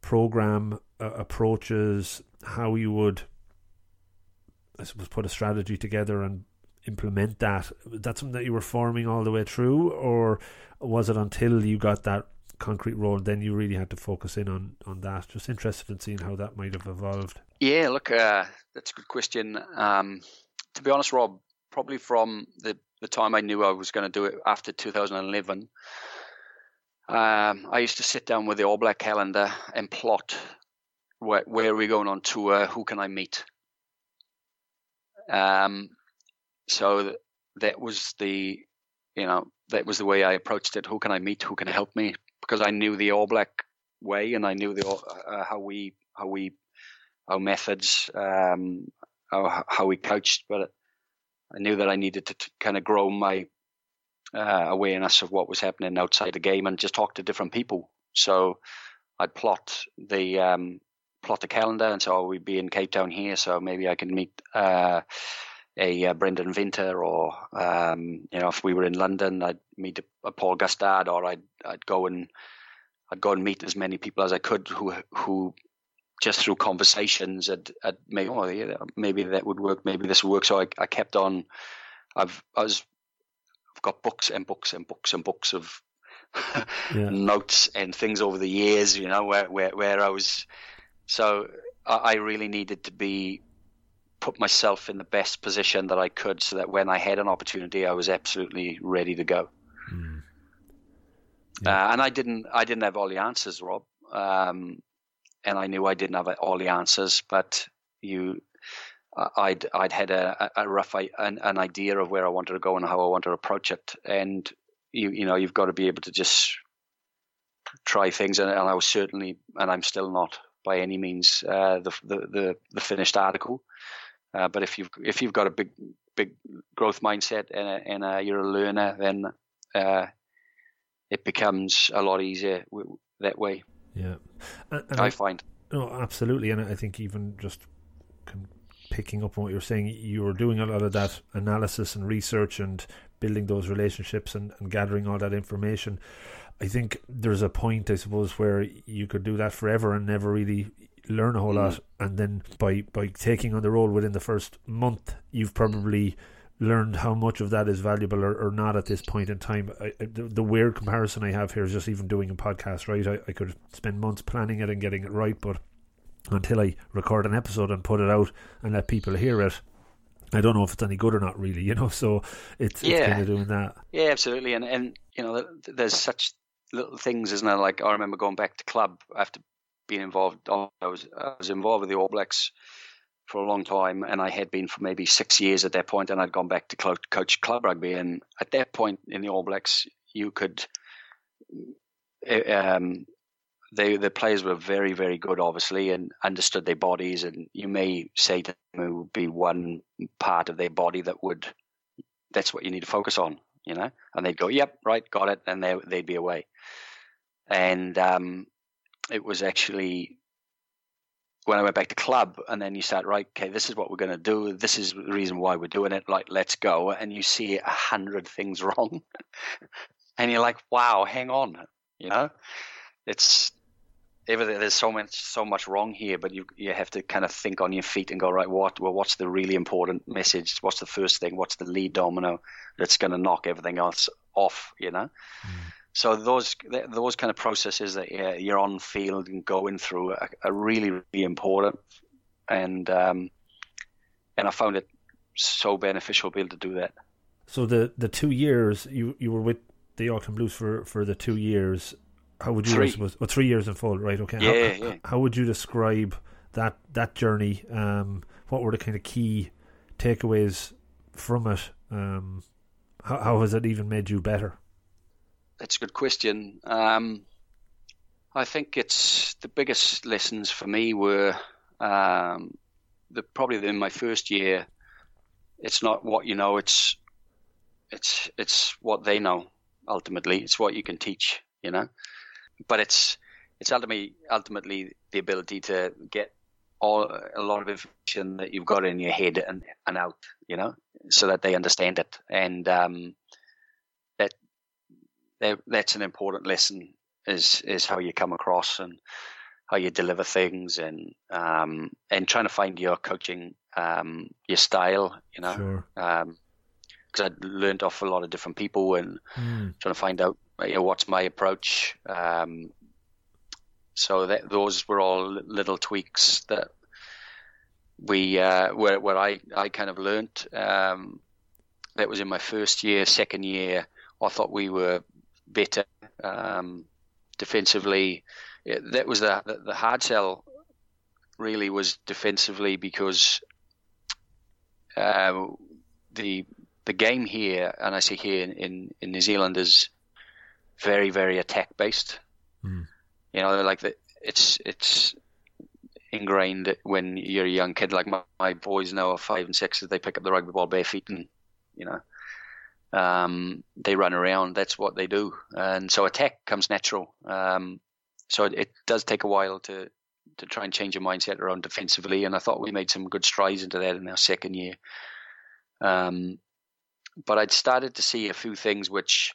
program uh, approaches, how you would I suppose, put a strategy together and implement that. That's something that you were forming all the way through, or was it until you got that concrete role, then you really had to focus in on on that? Just interested in seeing how that might have evolved. Yeah, look, uh, that's a good question. Um, to be honest, Rob, probably from the the time I knew I was going to do it after 2011. Um, I used to sit down with the All Black calendar and plot where, where are we going on tour, who can I meet. Um, so that was the, you know, that was the way I approached it. Who can I meet? Who can help me? Because I knew the All Black way and I knew the uh, how we how we our methods, um, how, we coached, but I knew that I needed to, to kind of grow my uh, awareness of what was happening outside the game and just talk to different people. So I'd plot the um, plot the calendar, and so we'd be in Cape Town here, so maybe I can meet uh, a uh, Brendan Venter, or um, you know, if we were in London, I'd meet a, a, Paul Gustard, or I'd I'd go and I'd go and meet as many people as I could who who just through conversations had, had maybe oh yeah, maybe that would work, maybe this would work. So I, I kept on. I've I was I've got books and books and books and books of yeah. notes and things over the years, you know, where where, where I was. So I really needed to be put myself in the best position that I could, so that when I had an opportunity, I was absolutely ready to go. Mm. Yeah. Uh, and I didn't I didn't have all the answers, Rob. Um, and I knew I didn't have all the answers, but you I'd I'd had a, a rough an, an idea of where I wanted to go and how I wanted to approach it, and you you know you've got to be able to just try things, and, and I was certainly, and I'm still not by any means uh, the, the, the the finished article, uh, but if you've if you've got a big big growth mindset and, a, and a, you're a learner, then uh, it becomes a lot easier that way. Yeah, and, and I, I find. No, absolutely, and I think even just picking up on what you're saying, you were doing a lot of that analysis and research and building those relationships and, and gathering all that information. I think there's a point, I suppose, where you could do that forever and never really learn a whole mm. lot. And then by by taking on the role within the first month, you've probably learned how much of that is valuable or, or not at this point in time. I, the, the, weird comparison I have here is just even doing a podcast, right? I, I could spend months planning it and getting it right, but until I record an episode and put it out and let people hear it. I don't know if it's any good or not, really. You know, so it's, yeah. it's kind of doing that. Yeah, absolutely. And and you know, there's such little things, isn't there? Like I remember going back to club after being involved. I was I was involved with the All Blacks for a long time, and I had been for maybe six years at that point, and I'd gone back to coach club rugby. And at that point in the All Blacks, you could eh, um, they the players were very very good obviously and understood their bodies and you may say to them it would be one part of their body that would that's what you need to focus on you know? And they'd go yep right got it and they, they'd be away. And um, it was actually when I went back to club and then you start right okay this is what we're going to do. This is the reason why we're doing it. Like let's go and you see a hundred things wrong. And you're like wow hang on you know? It's everything there's so much so much wrong here but you you have to kind of think on your feet and go right what well what's the really important message? What's the first thing? What's the lead domino that's going to knock everything else off? You know? Mm. so those those kind of processes that you're on field and going through are, are really really important. And um, and I found it so beneficial to be able to do that. So the the two years you you were with the Auckland Blues for for the two years how would you three. Suppose, well, three years in full, right? Okay. Yeah, how, yeah. how would you describe that that journey? Um, what were the kind of key takeaways from it? Um, how, how has it even made you better? That's a good question. Um, I think it's the biggest lessons for me were um, the probably in my first year. It's not what you know; it's it's it's what they know. Ultimately, it's what you can teach. You know, but it's it's ultimately ultimately the ability to get all a lot of information that you've got in your head and, and out, you know, so that they understand it. And um, that, that that's an important lesson is is how you come across and how you deliver things and um, and trying to find your coaching um, your style, you know. Sure. Um, because I'd learned off a lot of different people and Mm. trying to find out you know, what's my approach. Um, so that those were all little tweaks that we uh, where where I I kind of learnt. Um, that was in my first year, second year. I thought we were better um, defensively. Yeah, that was the, the the hard sell. Really was defensively because uh, the the game here, and I say here in, in, in New Zealand, is very very attack based. Mm. You know, like the, it's it's ingrained when you're a young kid. Like my, my boys now are five and six, they pick up the rugby ball bare feet and you know um, they run around. That's what they do, and so attack comes natural. Um, so it, it does take a while to to try and change your mindset around defensively. And I thought we made some good strides into that in our second year. Um, but I'd started to see a few things which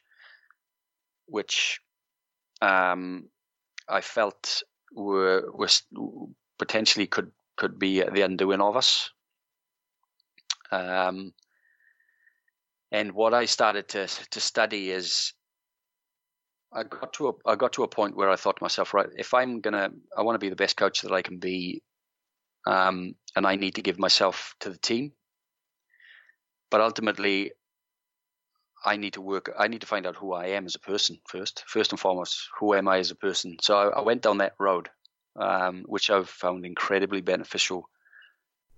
which um, I felt were was potentially could could be the undoing of us. Um, and what I started to to study is I got to a I got to a point where I thought to myself, right, if I'm gonna I want to be the best coach that I can be, um, and I need to give myself to the team. But ultimately, I need to work. I need to find out who I am as a person first. First and foremost, who am I as a person? So I, I went down that road, um, which I've found incredibly beneficial.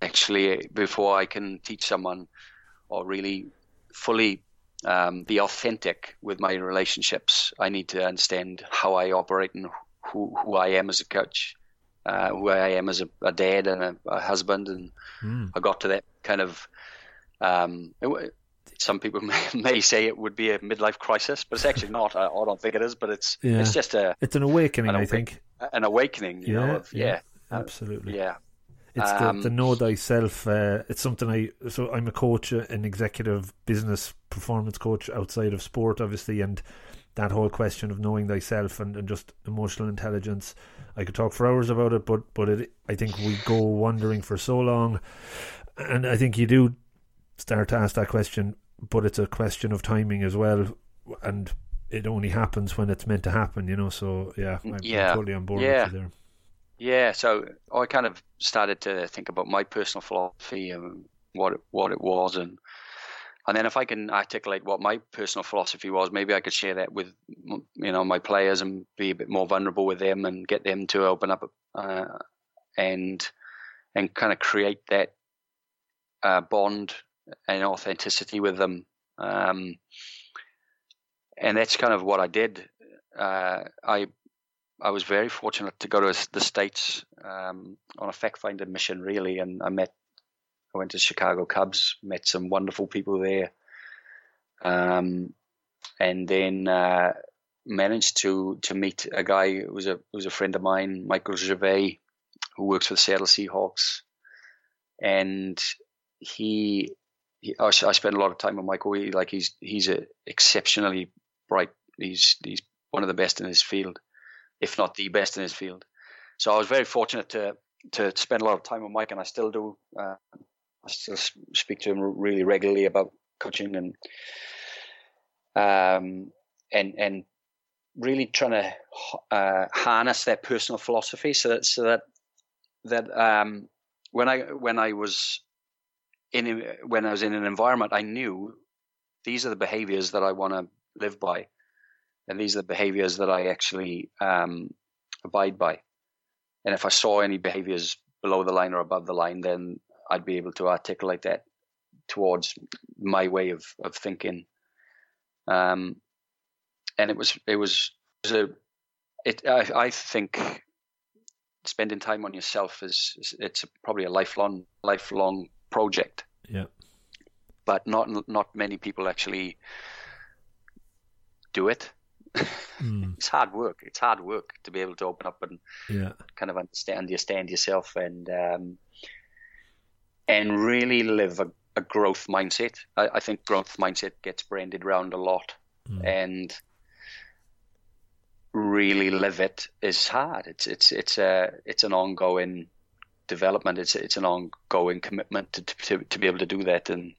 Actually, before I can teach someone or really fully um, be authentic with my relationships, I need to understand how I operate and who who I am as a coach, uh, who I am as a, a dad and a, a husband, and Mm. I got to that kind of. Um, it, some people may, may say it would be a midlife crisis, but it's actually not. I, I don't think it is, but it's Yeah. it's just a It's an awakening, I think. an awakening. You Yeah, know, of, yeah, yeah, Absolutely. yeah, It's Um, the, the know thyself. Uh, it's something I so I'm a coach, uh, an executive business performance coach outside of sport, obviously, and that whole question of knowing thyself and, and just emotional intelligence. I could talk for hours about it, but but it, I think we go wandering for so long, and I think you do start to ask that question, but it's a question of timing as well, and it only happens when it's meant to happen, you know. So yeah, I'm, I'm Yeah. totally on board Yeah. with you there. yeah. So I kind of started to think about my personal philosophy and what it, what it was, and and then if I can articulate what my personal philosophy was, maybe I could share that with you know my players and be a bit more vulnerable with them and get them to open up uh, and and kind of create that uh, bond and authenticity with them. Um, and that's kind of what I did. Uh, I I was very fortunate to go to the states um, on a fact finding mission, really, and I met. I went to Chicago Cubs, met some wonderful people there, um, and then uh, managed to to meet a guy who was a who was a friend of mine, Michael Gervais, who works for the Seattle Seahawks, and he, I, I spent a lot of time with Michael. He, like he's he's a exceptionally bright. He's he's one of the best in his field, if not the best in his field. So I was very fortunate to to spend a lot of time with Mike, and I still do. Uh, I still speak to him really regularly about coaching and um and and really trying to uh, harness their personal philosophy so that so that that um when I when I was in when I was in an environment I knew these are the behaviors that I want to live by and these are the behaviors that I actually um, abide by. And if I saw any behaviors below the line or above the line then I'd be able to articulate that towards my way of of thinking. Um and it was it was, it was a it I, I think spending time on yourself is, is it's probably a lifelong lifelong project Yeah. but not not many people actually do it Mm, it's hard work it's hard work to be able to open up and yeah. kind of understand understand yourself and um, and really live a, a growth mindset I, I think growth mindset gets branded around a lot Mm. and really live it is hard. It's it's it's a it's an ongoing development. It's it's an ongoing commitment to to, to be able to do that. And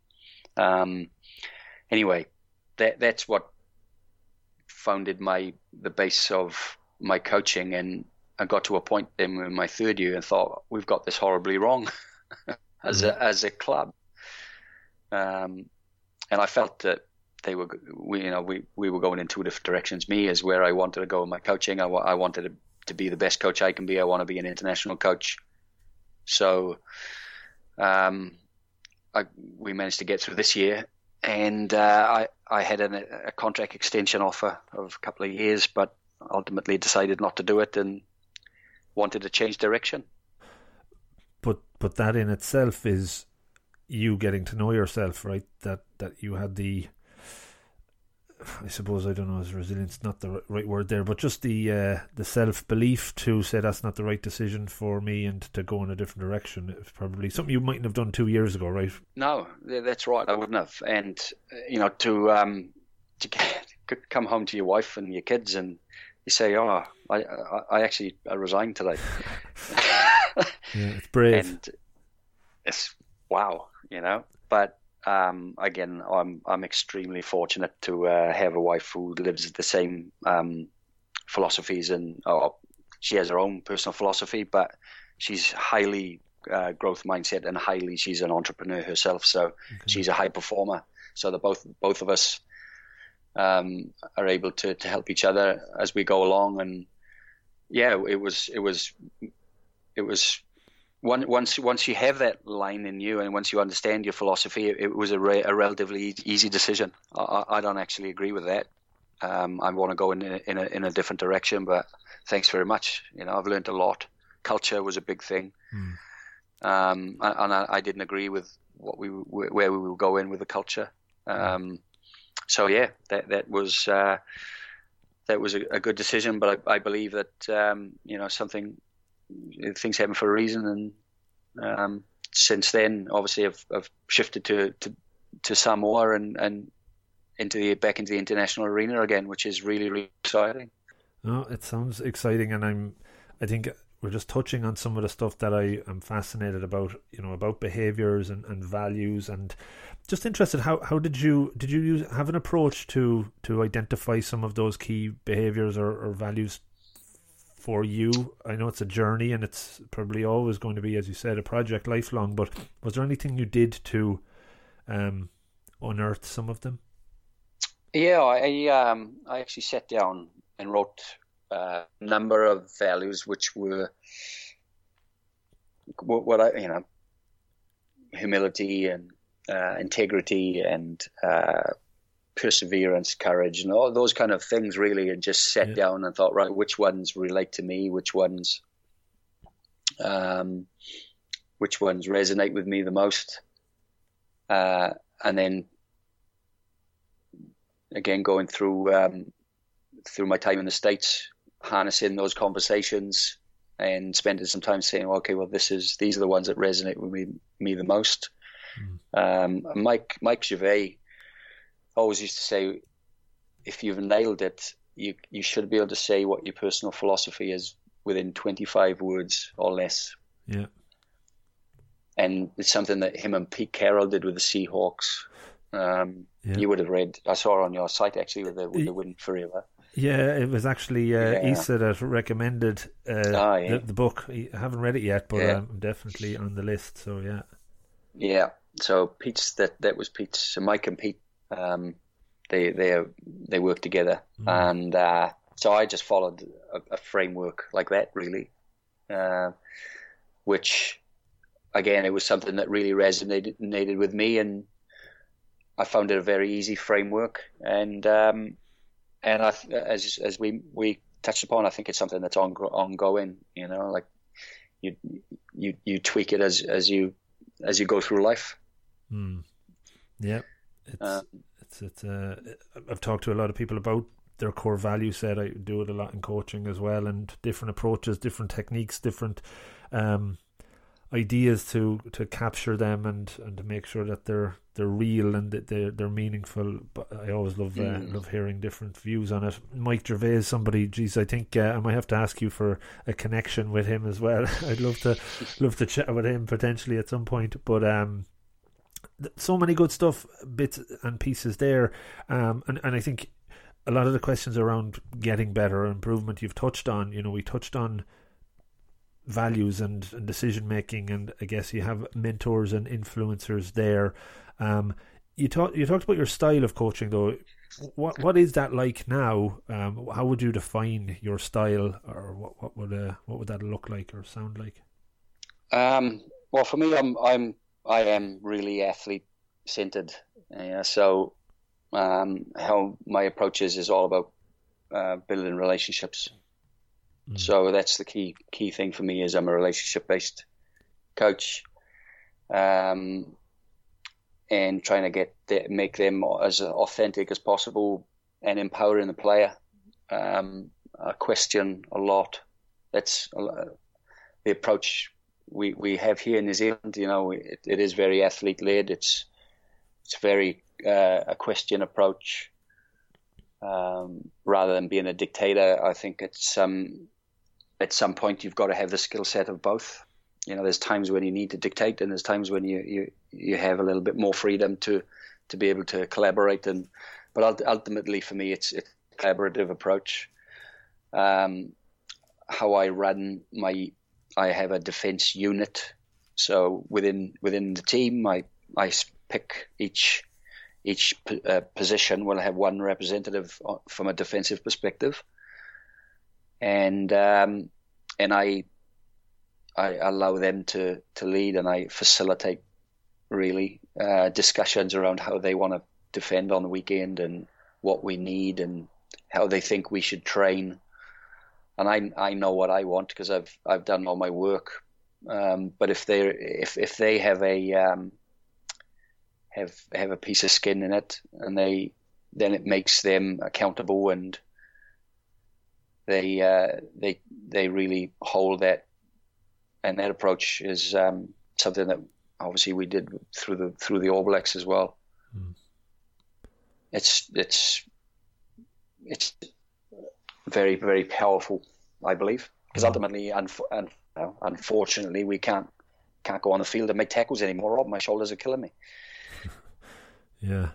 um, anyway, that that's what founded my the base of my coaching. And I got to a point then in my third year and thought we've got this horribly wrong as mm-hmm. a as a club. Um, and I felt that they were we you know we we were going in two different directions. Me is where I wanted to go in my coaching. I, I wanted to, to be the best coach I can be. I want to be an international coach. So, um, I, we managed to get through this year, and uh, I I had an, a contract extension offer of a couple of years, but ultimately decided not to do it and wanted to change direction. But but that in itself is you getting to know yourself, right? That that you had the I suppose I don't know is resilience not the right word there, but just the uh, the self belief to say that's not the right decision for me and to go in a different direction. It's probably something you mightn't have done two years ago, right? No, that's right. I wouldn't have. And you know, to um, to get, come home to your wife and your kids and you say, "Oh, I I, I actually I resigned today." yeah, it's brave. And it's wow, you know. But um, again, I'm I'm extremely fortunate to uh, have a wife who lives the same um, philosophies, and oh, she has her own personal philosophy, but she's highly uh, growth mindset and highly she's an entrepreneur herself, so okay. she's a high performer. So that both both of us um, are able to to help each other as we go along, and yeah, it was it was it was once once you have that line in you and once you understand your philosophy, it, it was a, re, a, relatively easy decision. I, I, don't actually agree with that. Um, I want to go in a, in a, in a different direction, but thanks very much. You know, I've learned a lot. Culture was a big thing, mm. um, and I, I, didn't agree with what we where we were going with the culture. Um, so yeah, that that was uh, that was a, a, good decision. But I, I believe that um, you know something things happen for a reason, and um, since then, obviously, I've, I've shifted to, to to Samoa and and into the back into the international arena again, which is really really exciting. No, it sounds exciting, and I'm I think we're just touching on some of the stuff that I am fascinated about, you know, about behaviors and, and values and just interested how, how did you did you use, have an approach to to identify some of those key behaviors or, or values for you? I know it's a journey and it's probably always going to be, as you said, a project lifelong, but was there anything you did to um, unearth some of them? Yeah, I um, I actually sat down and wrote a number of values which were what I you know humility and uh, integrity and uh, perseverance, courage, and all those kind of things really, and just sat yeah. down and thought, right, which ones relate to me, which ones, um, which ones resonate with me the most, uh, and then again going through um, through my time in the states, harnessing those conversations and spending some time saying, okay, well, this is these are the ones that resonate with me, me the most. Mm. Um, Mike Mike Gervais always used to say, if you've nailed it, you you should be able to say what your personal philosophy is within 25 words or less. Yeah. And it's something that him and Pete Carroll did with the Seahawks. Um, yeah. You would have read. I saw it on your site actually with the with the Win Forever. Yeah, it was actually uh, yeah. Isa that recommended uh, ah, yeah. the, the, book. I haven't read it yet, but yeah. I'm definitely on the list. So yeah. Yeah. So Pete's that that was Pete's. So Mike and Pete um, they they they work together, mm. and uh, so I just followed a, a framework like that, really, uh, which again it was something that really resonated with me, and I found it a very easy framework, and um, and I, as as we we touched upon, I think it's something that's on, ongoing. You know, like you you you tweak it as as you as you go through life. Mm. Yeah. It's uh, it's it's. Uh, I've talked to a lot of people about their core value set. I do it a lot in coaching as well, and different approaches, different techniques, different. Um, ideas to to capture them and and to make sure that they're they're real and that they're they're meaningful. But I always love uh, mm. love hearing different views on it. Mike Gervais, somebody, geez, I think uh, I might have to ask you for a connection with him as well. I'd love to love to chat with him potentially at some point. But um, so many good stuff, bits and pieces there, um, and and I think a lot of the questions around getting better improvement you've touched on. You know, we touched on values and, and decision making, and I guess you have mentors and influencers there. Um, you talked you talked about your style of coaching though. What what is that like now? Um, how would you define your style, or what what would uh, what would that look like or sound like? Um, well, for me, I'm I'm I am really athlete centered. Yeah, so um, how my approach is is all about uh, building relationships. Mm. So that's the key key thing for me is I'm a relationship based coach, um, and trying to get the, make them as authentic as possible and empowering the player. Um, I question a lot. That's the approach we, we have here in New Zealand. You know, it, it is very athlete led. It's it's very uh, a question approach um, rather than being a dictator. I think it's um, at some point you've got to have the skill set of both. You know, there's times when you need to dictate, and there's times when you you, you have a little bit more freedom to to be able to collaborate. And but ultimately, for me, it's, it's a collaborative approach. Um, how I run my, I have a defense unit. So within within the team, I I pick each each uh, position will have one representative uh, from a defensive perspective and um, and I I allow them to to lead and I facilitate really uh, discussions around how they want to defend on the weekend and what we need and how they think we should train. And I I know what I want because I've I've done all my work. Um, but if they if if they have a um, have have a piece of skin in it and they then it makes them accountable and they uh, they they really hold that, and that approach is um, something that obviously we did through the through the All Blacks as well. Mm. It's it's it's very very powerful, I believe, because mm. ultimately, un- un- unfortunately, we can't can't go on the field and make tackles anymore. Rob, my shoulders are killing me. yeah.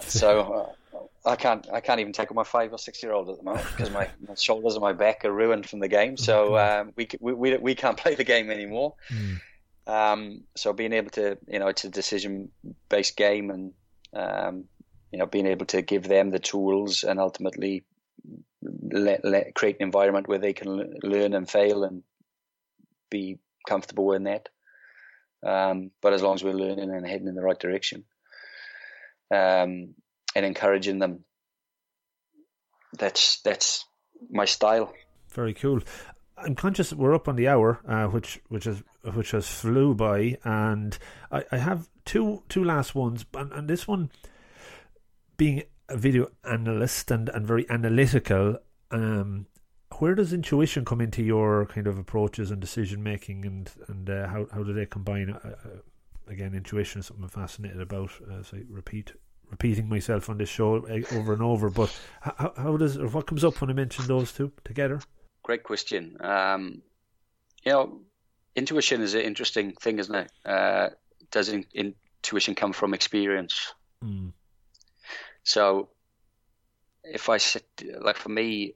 so. Uh, I can't I can't even tackle my five or six year old at the moment because my, my, shoulders and my back are ruined from the game. So um, we, we we can't play the game anymore. Mm. Um, so being able to you know it's a decision based game and um, you know being able to give them the tools and ultimately let, let, create an environment where they can learn and fail and be comfortable in that. Um, but as long as we're learning and heading in the right direction. Um, and encouraging them. That's that's my style. Very cool. I'm conscious we're up on the hour, uh, which which is which has flew by, and I, I have two two last ones, and, and this one being a video analyst and, and very analytical. Um, where does intuition come into your kind of approaches and decision making, and and uh, how how do they combine? Uh, uh again, intuition is something I'm fascinated about. As I repeat repeating myself on this show eh, over and over, but how, how does or what comes up when I mention those two together? Great question. Um, you know, intuition is an interesting thing, isn't it? Uh, does in, intuition come from experience? Mm. So, if I sit, like for me,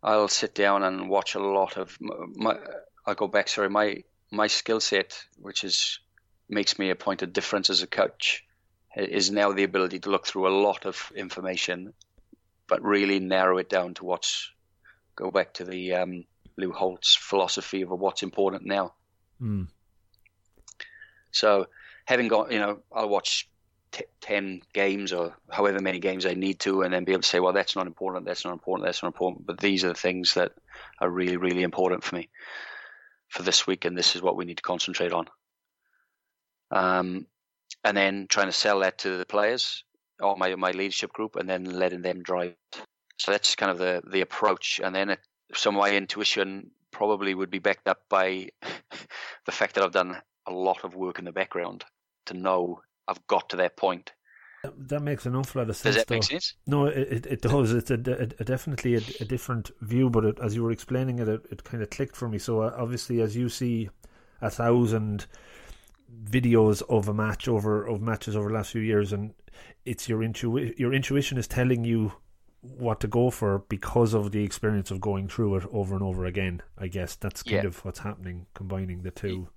I'll sit down and watch a lot of my. I'll go back. Sorry, my my skill set, which is makes me a point of difference as a coach, is now the ability to look through a lot of information, but really narrow it down to what's go back to the um, Lou Holtz philosophy of what's important now. Mm. So, having got you know, I'll watch t- ten games or however many games I need to, and then be able to say, well, that's not important, that's not important, that's not important. But these are the things that are really, really important for me for this week, and this is what we need to concentrate on. Um, and then trying to sell that to the players or my my leadership group, and then letting them drive. So that's kind of the the approach, and then it, some of my intuition probably would be backed up by the fact that I've done a lot of work in the background to know I've got to that point. That makes an awful lot of sense. Does that though. make sense? No, it, it does. It's a, a, a definitely a, a, different view, but it, as you were explaining it, it, it kind of clicked for me. So uh, obviously, as you see a thousand videos of a match over of matches over the last few years, and it's your intu your intuition is telling you what to go for because of the experience of going through it over and over again. I guess that's kind Yeah. of what's happening, combining the two.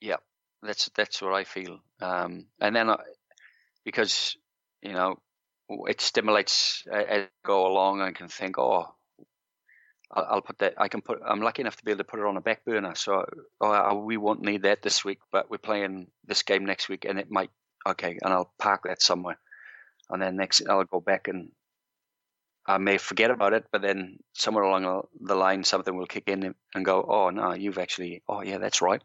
Yeah, that's that's what I feel. Um, and then I, because you know it stimulates as I go along. I can think, oh, I'll, put that. I can put. I'm lucky enough to be able to put it on a back burner. So oh, we won't need that this week, but we're playing this game next week, and it might. Okay, and I'll park that somewhere, and then next I'll go back and. I may forget about it, but then somewhere along the- the line, something will kick in and go, "Oh no, you've actually, oh yeah, that's right.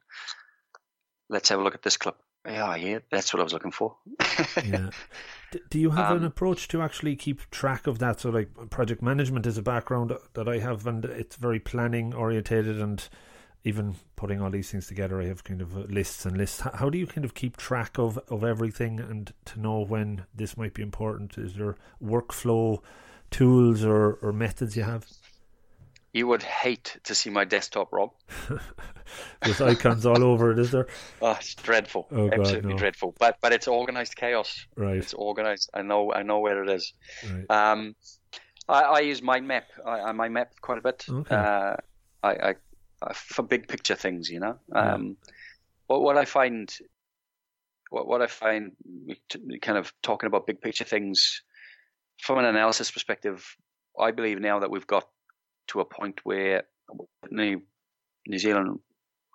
Let's have a look at this clip." Yeah, yeah, that's what I was looking for. yeah. D- do you have an Um, approach to actually keep track of that? So, like, project management is a background that I have, and it's very planning orientated, and even putting all these things together, I have kind of lists and lists. How do you kind of keep track of, of everything and to know when this might be important? Is there workflow tools or, or methods you have? You would hate to see my desktop, Rob. There's icons all over it, is there? Oh, it's dreadful, Oh, God, absolutely no. dreadful. But but it's organized chaos. Right, It's organized. I know I know where it is. right. Um, I, I use mind map. I, I mind map quite a bit. Okay. Uh, I, I, I for big picture things, you know. Um, what what I find, what what I find, kind of talking about big picture things, from an analysis perspective, I believe now that we've got to a point where New, New Zealand.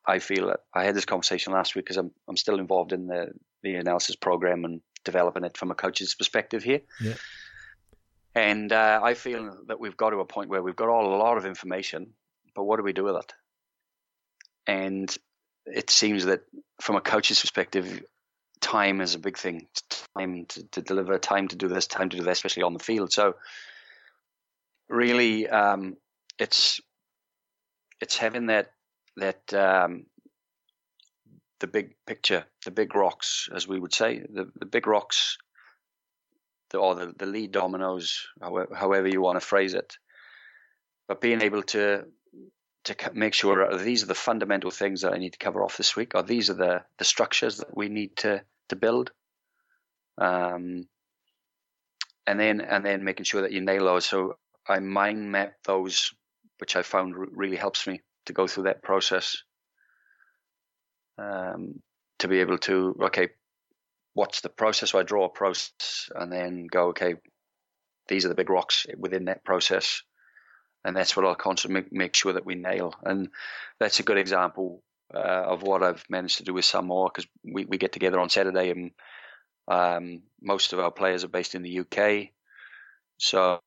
I feel I had this conversation last week because I'm I'm still involved in the the analysis program and developing it from a coach's perspective here. Yeah. And uh, I feel that we've got to a point where we've got all a lot of information, but what do we do with it? And it seems that from a coach's perspective, time is a big thing. Time to, to deliver, time to do this, time to do that, especially on the field. So really, um, it's it's having that that um, the big picture, the big rocks, as we would say, the, the big rocks, the, or the, the lead dominoes, however, however you want to phrase it. But being able to to make sure these are the fundamental things that I need to cover off this week, or these are the, the structures that we need to to build. Um, and then and then making sure that you nail those. So I mind map those, which I found re- really helps me to go through that process. Um, to be able to okay, what's the process? So I draw a process and then go okay, these are the big rocks within that process, and that's what I'll constantly make, sure that we nail. And that's a good example uh, of what I've managed to do with some more because we, we get together on Saturday and um, most of our players are based in the UK, so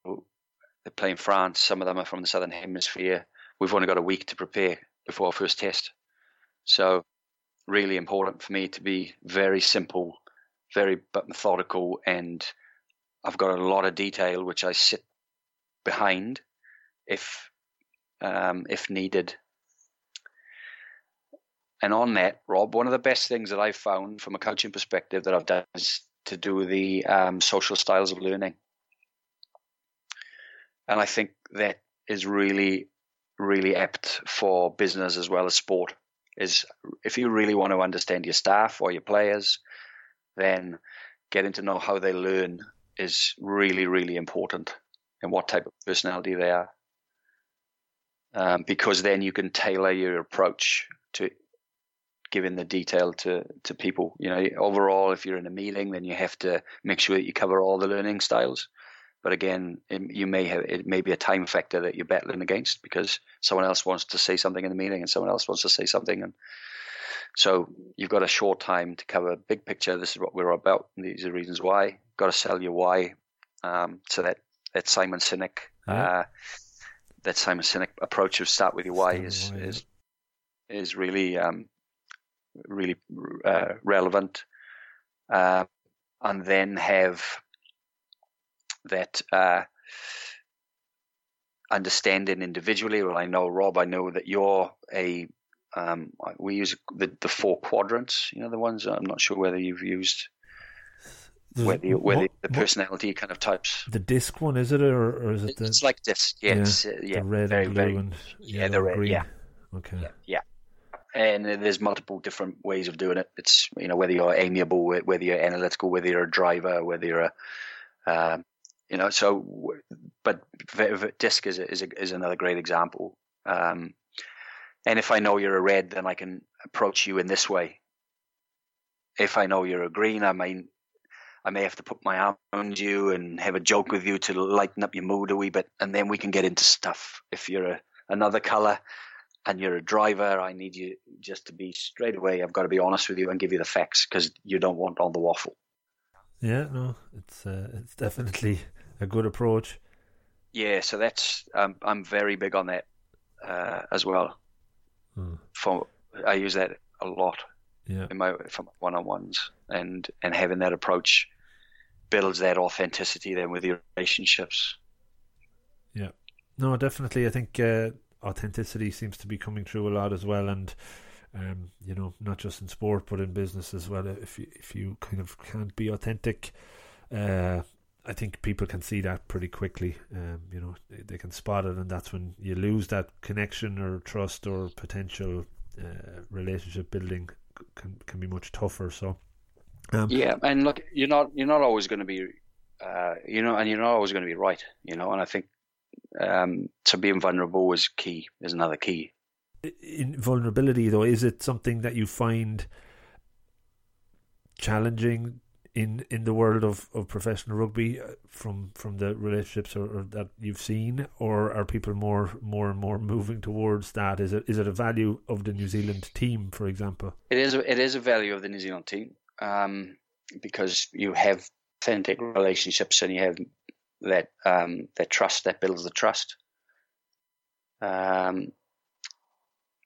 they play in France. Some of them are from the southern hemisphere. We've only got a week to prepare before our first test, so really important for me to be very simple, very but methodical, and I've got a lot of detail which I sit behind if um, if needed. And on that, Rob, one of the best things that I've found from a coaching perspective that I've done is to do the um, social styles of learning. And I think that is really, really apt for business as well as sport. Is if you really want to understand your staff or your players, then getting to know how they learn is really, really important and what type of personality they are. Um, because then you can tailor your approach to giving the detail to, to people. You know, overall, if you're in a meeting, then you have to make sure that you cover all the learning styles. But again, it, you may have it may be a time factor that you're battling against because someone else wants to say something in the meeting and someone else wants to say something, and so you've got a short time to cover a big picture. This is what we're about. And these are the reasons why. Got to sell your why. Um, so that that Simon Sinek, Yeah. uh, that Simon Sinek approach of start with your why is why, is is really um, really uh, relevant. Uh, and then have that uh, understanding individually. Well, I know Rob. I know that you're a Um, we use the the four quadrants. You know the ones. I'm not sure whether you've used whether you, whether what, the personality kind of types. The disc one is it, or, or is it? The, it's like disc. Yeah, yeah, uh, yeah the red very, blue very, and yeah, the red. Green. Yeah. Okay. Yeah, yeah. And there's multiple different ways of doing it. It's you know whether you're amiable, whether you're analytical, whether you're a driver, whether you're a, um, you know. So, but disc is is is another great example. Um, and if I know you're a red, then I can approach you in this way. If I know you're a green, I might I may have to put my arm around you and have a joke with you to lighten up your mood a wee bit, and then we can get into stuff. If you're a, another color and you're a driver, I need you just to be straight away. I've got to be honest with you and give you the facts because you don't want all the waffle. Yeah, no, it's uh, it's definitely a good approach. Yeah, so that's um, I'm very big on that uh, as well. Hmm. For I use that a lot yeah. in my for my one-on-ones and and having that approach builds that authenticity then with your relationships yeah no definitely i think uh, authenticity seems to be coming through a lot as well and um, you know not just in sport but in business as well if you, if you kind of can't be authentic uh, I think people can see that pretty quickly. Um, you know, they, they, can spot it, and that's when you lose that connection or trust or potential uh, relationship building can can be much tougher. So um, yeah, and look, you're not you're not always going to be, uh, you know, and you're not always going to be right, you know. And I think um, so being vulnerable is key. Is another key. In vulnerability, though, is it something that you find challenging in in the world of, of professional rugby uh, from from the relationships or, or, that you've seen, or are people more more and more moving towards that? Is it is it a value of the New Zealand team, for example? It is. It is a value of the New Zealand team um, because you have authentic relationships and you have that um, that trust that builds the trust. Um,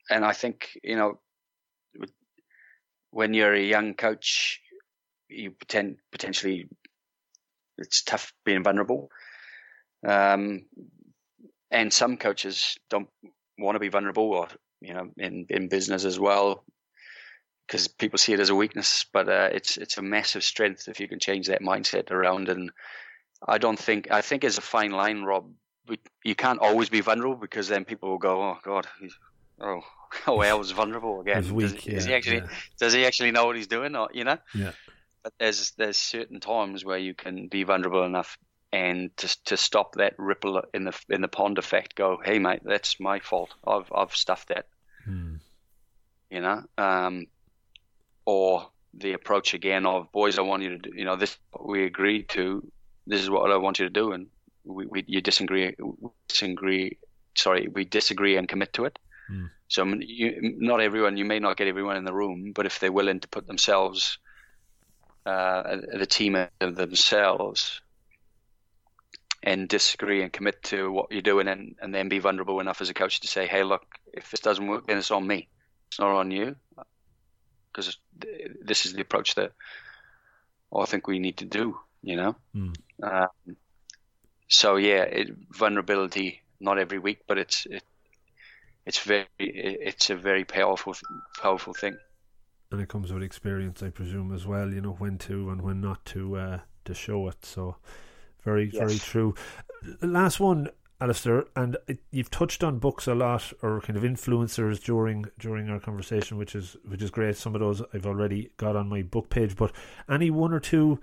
and I think you know when you're a young coach, you pretend potentially it's tough being vulnerable. Um, and some coaches don't want to be vulnerable, or you know, in in business as well, because people see it as a weakness. But uh, it's it's a massive strength if you can change that mindset around. And I don't think I think it's a fine line, Rob. You can't always be vulnerable because then people will go, "Oh God, oh, oh, well, was vulnerable again." Weak, does, yeah, does, he actually yeah. does he actually know what he's doing, or you know? Yeah but there's there's certain times where you can be vulnerable enough and to to stop that ripple in the in the pond effect. Go, hey mate, that's my fault. I've I've stuffed that. Hmm. You know, um, or the approach again of boys, I want you to do. You know, this we agreed to. This is what I want you to do, and we, we you disagree. Disagree. Sorry, we disagree and commit to it. Hmm. So you, not everyone. You may not get everyone in the room, but if they're willing to put themselves uh, the team themselves and disagree and commit to what you're doing and, and then be vulnerable enough as a coach to say, hey, look, if this doesn't work, then it's on me. It's not on you because this is the approach that I think we need to do, you know? Mm. Um, so, yeah, it, vulnerability, not every week, but it's, it, it's very, it's a very powerful, powerful thing and it comes with experience, I presume, as well. You know when to and when not to uh, to show it. So very yes. very true. Last one, Alistair, and it, you've touched on books a lot or kind of influencers during during our conversation, which is which is great. Some of those I've already got on my book page, but any one or two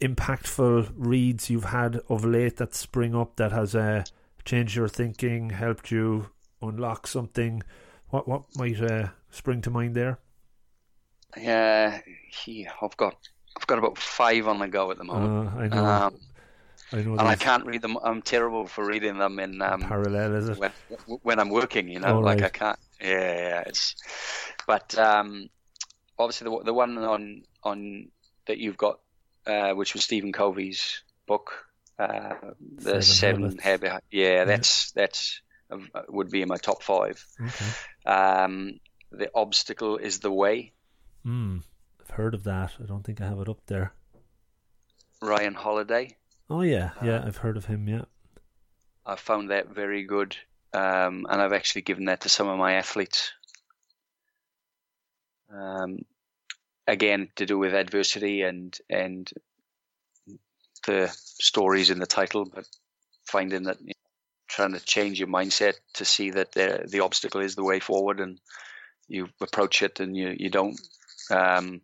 impactful reads you've had of late that spring up that has uh, changed your thinking, helped you unlock something. What what might uh, spring to mind there? Yeah, he, I've got I've got about five on the go at the moment. Uh, I know. Um, I know. And I can't read them. I'm terrible for reading them in um, parallel. Is it when, when I'm working? You know, like I can't. Yeah, yeah. It's but um, obviously the the one on on that you've got, uh, which was Stephen Covey's book, uh, the Seven, seven Habits. Yeah, that's yeah. that's uh, would be in my top five. Okay. Um, the obstacle is the way Hmm. I've heard of that. I don't think I have it up there. Ryan Holiday. Oh yeah, yeah, uh, I've heard of him. Yeah, I found that very good, um, and I've actually given that to some of my athletes. Um, again, to do with adversity and and the stories in the title, but finding that you know, trying to change your mindset to see that the the obstacle is the way forward, and you approach it, and you you don't um,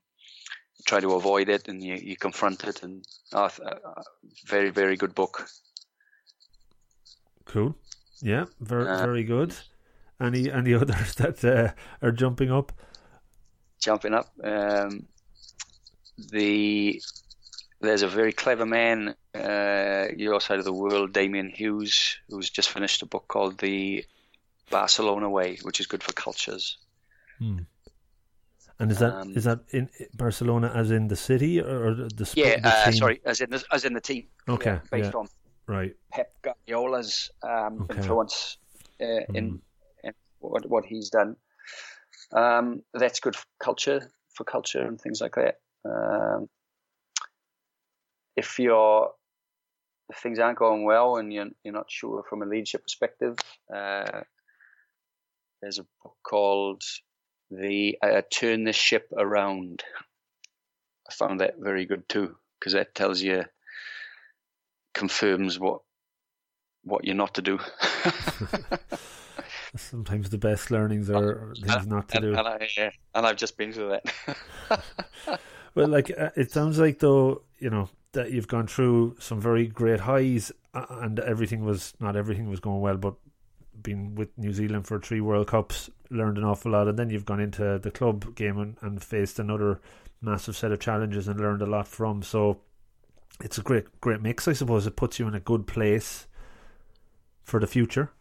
try to avoid it, and you, you confront it, and uh, uh, very very good book. Cool. Yeah, very uh, very good. Any any others that uh, are jumping up? Jumping up. Um, the there's a very clever man uh, your side of the world, Damian Hughes, who's just finished a book called The Barcelona Way, which is good for cultures. Hmm. And is that um, is that in Barcelona as in the city or the sport? Yeah, the uh, sorry, as in the, as in the team. Okay, yeah, based yeah. on right Pep Guardiola's um, okay. influence uh, mm. in, in, what what he's done. Um, that's good for culture for culture and things like that. Um, if you're if things aren't going well and you're you're not sure from a leadership perspective, uh, there's a book called "The uh, Turn the Ship Around." I found that very good too because that tells you confirms what what you're not to do. Sometimes the best learnings are things not to do. And, I, uh, and I've just been through that. well, like uh, it sounds like though, you know, that you've gone through some very great highs, and everything was not everything was going well, but been with New Zealand for three World Cups, learned an awful lot, and then you've gone into the club game and, and faced another massive set of challenges and learned a lot from. So it's a great great mix, I suppose. It puts you in a good place for the future.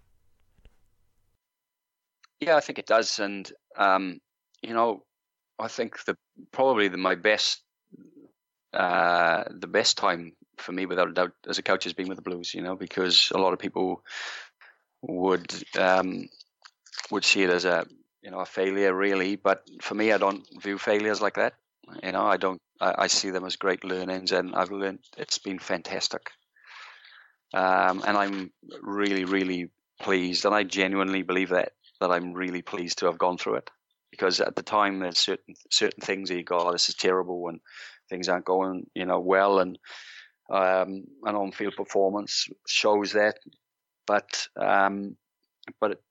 Yeah, I think it does, and um, you know, I think the probably the, my best uh, the best time for me, without a doubt, as a coach has been with the Blues. You know, because a lot of people would um, would see it as a you know a failure, really. But for me, I don't view failures like that. You know, I don't. I, I see them as great learnings, and I've learned. It's been fantastic, um, and I'm really, really pleased, and I genuinely believe that that I'm really pleased to have gone through it because at the time there's certain certain things that you go, oh, this is terrible, and things aren't going, you know, well, and um, an on-field performance shows that. But um, but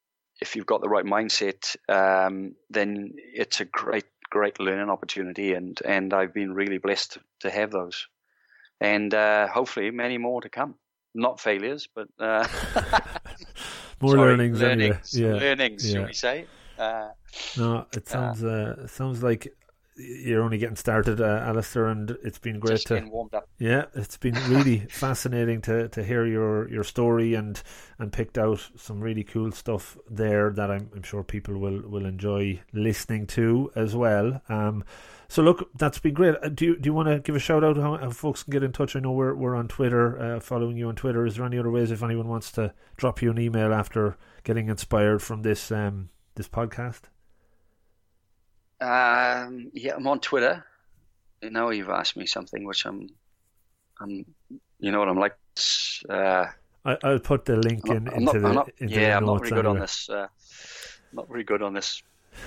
if you've got the right mindset, um, then it's a great great learning opportunity, and and I've been really blessed to have those, and uh, hopefully many more to come. Not failures, but uh, more sorry, learnings. Learnings, anyway. yeah. learnings, yeah. we say? Uh, no, it sounds uh, sounds like you're only getting started, uh, Alistair, and it's been great Just to warmed up. yeah, it's been really fascinating to, to hear your, your story and and picked out some really cool stuff there that I'm I'm sure people will, will enjoy listening to as well. Um, so look, that's been great. Uh, do you do you want to give a shout out how, how folks can get in touch? I know we're we're on Twitter, uh, following you on Twitter. Is there any other ways if anyone wants to drop you an email after getting inspired from this um this podcast? Um, yeah, I'm on Twitter. You know, you've asked me something which I'm, I'm, you know what I'm like. Uh, I, will put the link in not, into the not, into yeah. The I'm not very good anyway. on this. Uh, not very good on this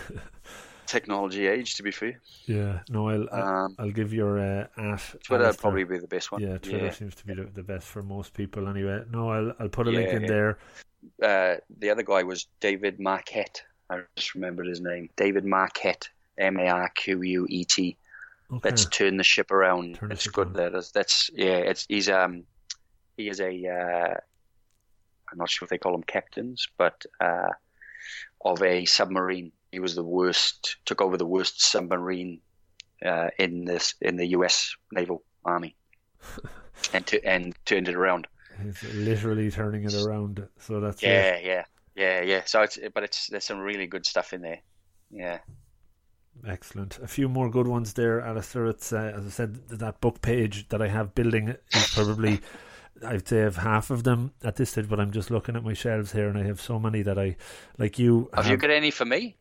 technology age, to be fair. Yeah, no, I'll um, I'll give your uh, at Twitter Alistair. probably be the best one. Yeah, Twitter yeah. seems to be the, the, best for most people anyway. No, I'll I'll put a yeah, link in yeah. there. Uh, the other guy was David Marquet. I just remembered his name. David Marquet. M A R Q U E T. Okay. Let's turn the ship around. Turn it's good. That is, that's yeah. It's he's um he is a uh, I'm not sure if they call them captains, but uh, of a submarine. He was the worst. Took over the worst submarine uh, in this in the U.S. Naval Army, and to, and turned it around. He's literally turning it around. So that's yeah, it. yeah, yeah, yeah. So it's but it's there's some really good stuff in there. Yeah. Excellent. A few more good ones there, Alistair. It's uh, as I said, that book page that I have building is probably. I'd say I have half of them at this stage, but I'm just looking at my shelves here, and I have so many that I, like you. Have, have you got any for me?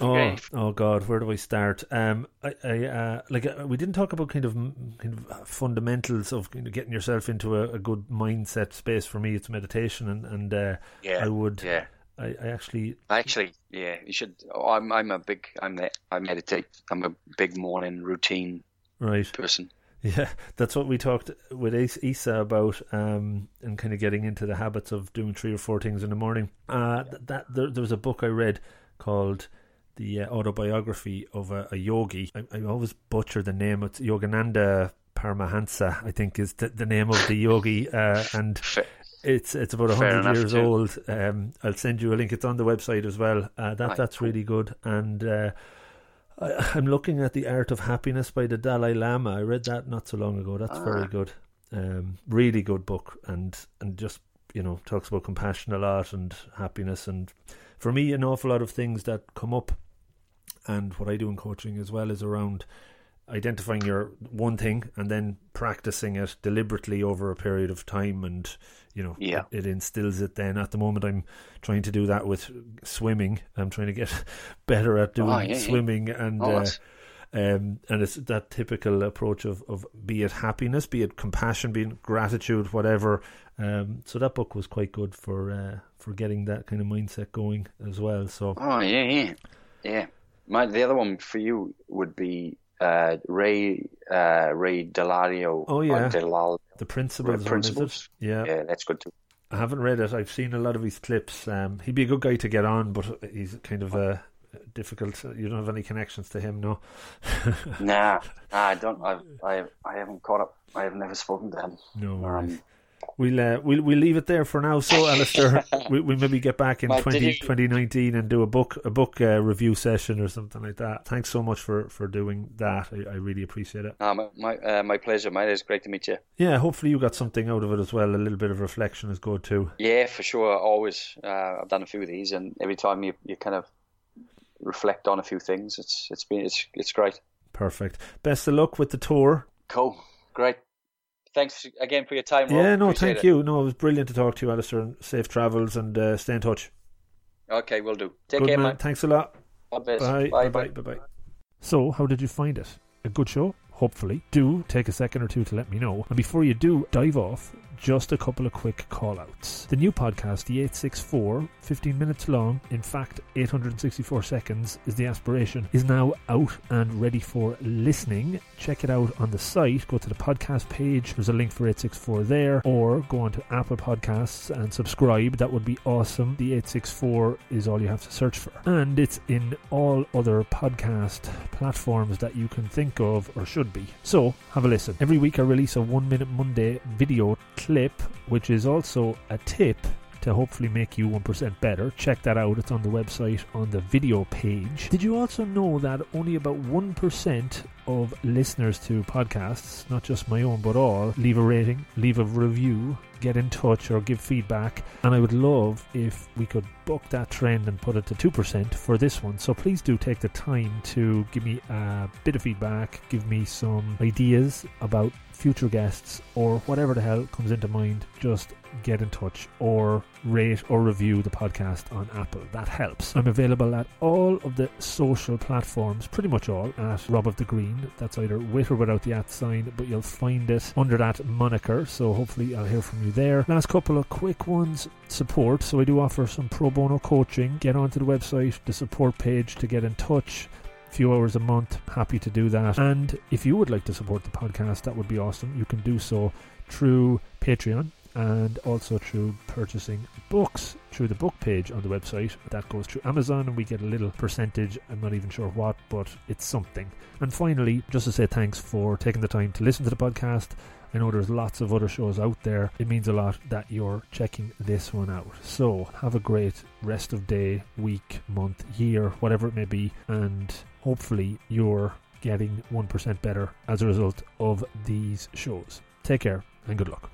Oh, oh God, where do I start? Um, I, I uh, like uh, we didn't talk about kind of kind of fundamentals of kind of getting yourself into a, a good mindset space. For me, it's meditation, and and uh, yeah, I would yeah. I, I actually, Actually, yeah, you should. I'm I'm a big I'm the, I meditate. I'm a big morning routine right. person. Yeah, that's what we talked with Isa about, um, and kind of getting into the habits of doing three or four things in the morning. Uh, th- that there, there was a book I read called the uh, autobiography of a, a yogi. I, I always butcher the name. It's Yogananda Paramahansa, I think, is the, the name of the yogi, uh, and it's it's about hundred years too. old. Um, I'll send you a link. It's on the website as well. Uh, that Right, that's really good. And uh, I, I'm looking at the Art of Happiness by the Dalai Lama. I read that not so long ago. That's very Ah. good. Um, really good book, and and just you know talks about compassion a lot and happiness. And for me, an awful lot of things that come up, and what I do in coaching as well is around identifying your one thing and then practicing it deliberately over a period of time and you know Yeah. it, it instills it then at the moment i'm trying to do that with swimming i'm trying to get better at doing Oh, yeah, yeah. swimming and Oh, uh, um, and it's that typical approach of, of be it happiness, be it compassion, be it gratitude, whatever. Um, so that book was quite good for uh, for getting that kind of mindset going as well. So Oh yeah, yeah, yeah. My the other one for you would be uh, Ray uh, Ray Delario. Oh, yeah. Delal. the principles, is it? Yeah. Yeah, that's good too. I haven't read it. I've seen a lot of his clips. Um, he'd be a good guy to get on, but he's kind of uh, difficult. You don't have any connections to him, no? Nah, nah, I don't. I I I haven't caught up. I have never spoken to him. No worries. Um, We'll uh, we'll we'll leave it there for now. So, Alistair, we we maybe get back in Well, 20, you- 2019 and do a book a book uh, review session or something like that. Thanks so much for, for doing that. I, I really appreciate it. nah, my my, uh, my pleasure, mate. It's great to meet you. Yeah, hopefully you got something out of it as well. A little bit of reflection is good too. Yeah, for sure. Always. Uh, I've done a few of these, and every time you you kind of reflect on a few things, it's it's been it's it's great. Perfect. Best of luck with the tour. Cool. Great. Thanks again for your time. Rob. yeah, no, Appreciate thank it. you. No, it was brilliant to talk to you, Alistair. And safe travels and uh, stay in touch. Okay, we'll do. Take good care, man. man. Thanks a lot. Bye. Bye. Bye. Bye. Bye. So, how did you find it? A good show? Hopefully. Do take a second or two to let me know. And before you do dive off, just a couple of quick call outs. The new podcast, The 864, 15 minutes long, in fact, 864 seconds is the aspiration, is now out and ready for listening. Check it out on the site. Go to the podcast page. There's a link for 864 there, or go on to Apple Podcasts and subscribe. That would be awesome. The 864 is all you have to search for. And it's in all other podcast platforms that you can think of or should be. So have a listen. Every week I release a one minute Monday video clip, which is also a tip to hopefully make you 1% better. Check that out. It's on the website on the video page. Did you also know that only about 1% of listeners to podcasts, not just my own but all, leave a rating, leave a review, get in touch or give feedback? And I would love if we could buck that trend and put it to 2% for this one. So please do take the time to give me a bit of feedback, give me some ideas about future guests or whatever the hell comes into mind. Just get in touch or rate or review the podcast on Apple. That helps. I'm available at all of the social platforms, pretty much all, at Rob of the Green. That's either with or without the at sign, but you'll find it under that moniker. So hopefully I'll hear from you there. Last couple of quick ones support. So I do offer some pro bono coaching. Get onto the website, the support page to get in touch few hours a month. Happy to do that. And if you would like to support the podcast, that would be awesome. You can do so through Patreon and also through purchasing books through the book page on the website. That goes through Amazon and we get a little percentage. I'm not even sure what, but it's something. And finally, just to say thanks for taking the time to listen to the podcast. I know there's lots of other shows out there. It means a lot that you're checking this one out. So have a great rest of day, week, month, year, whatever it may be, and hopefully you're getting 1% better as a result of these shows. Take care and good luck.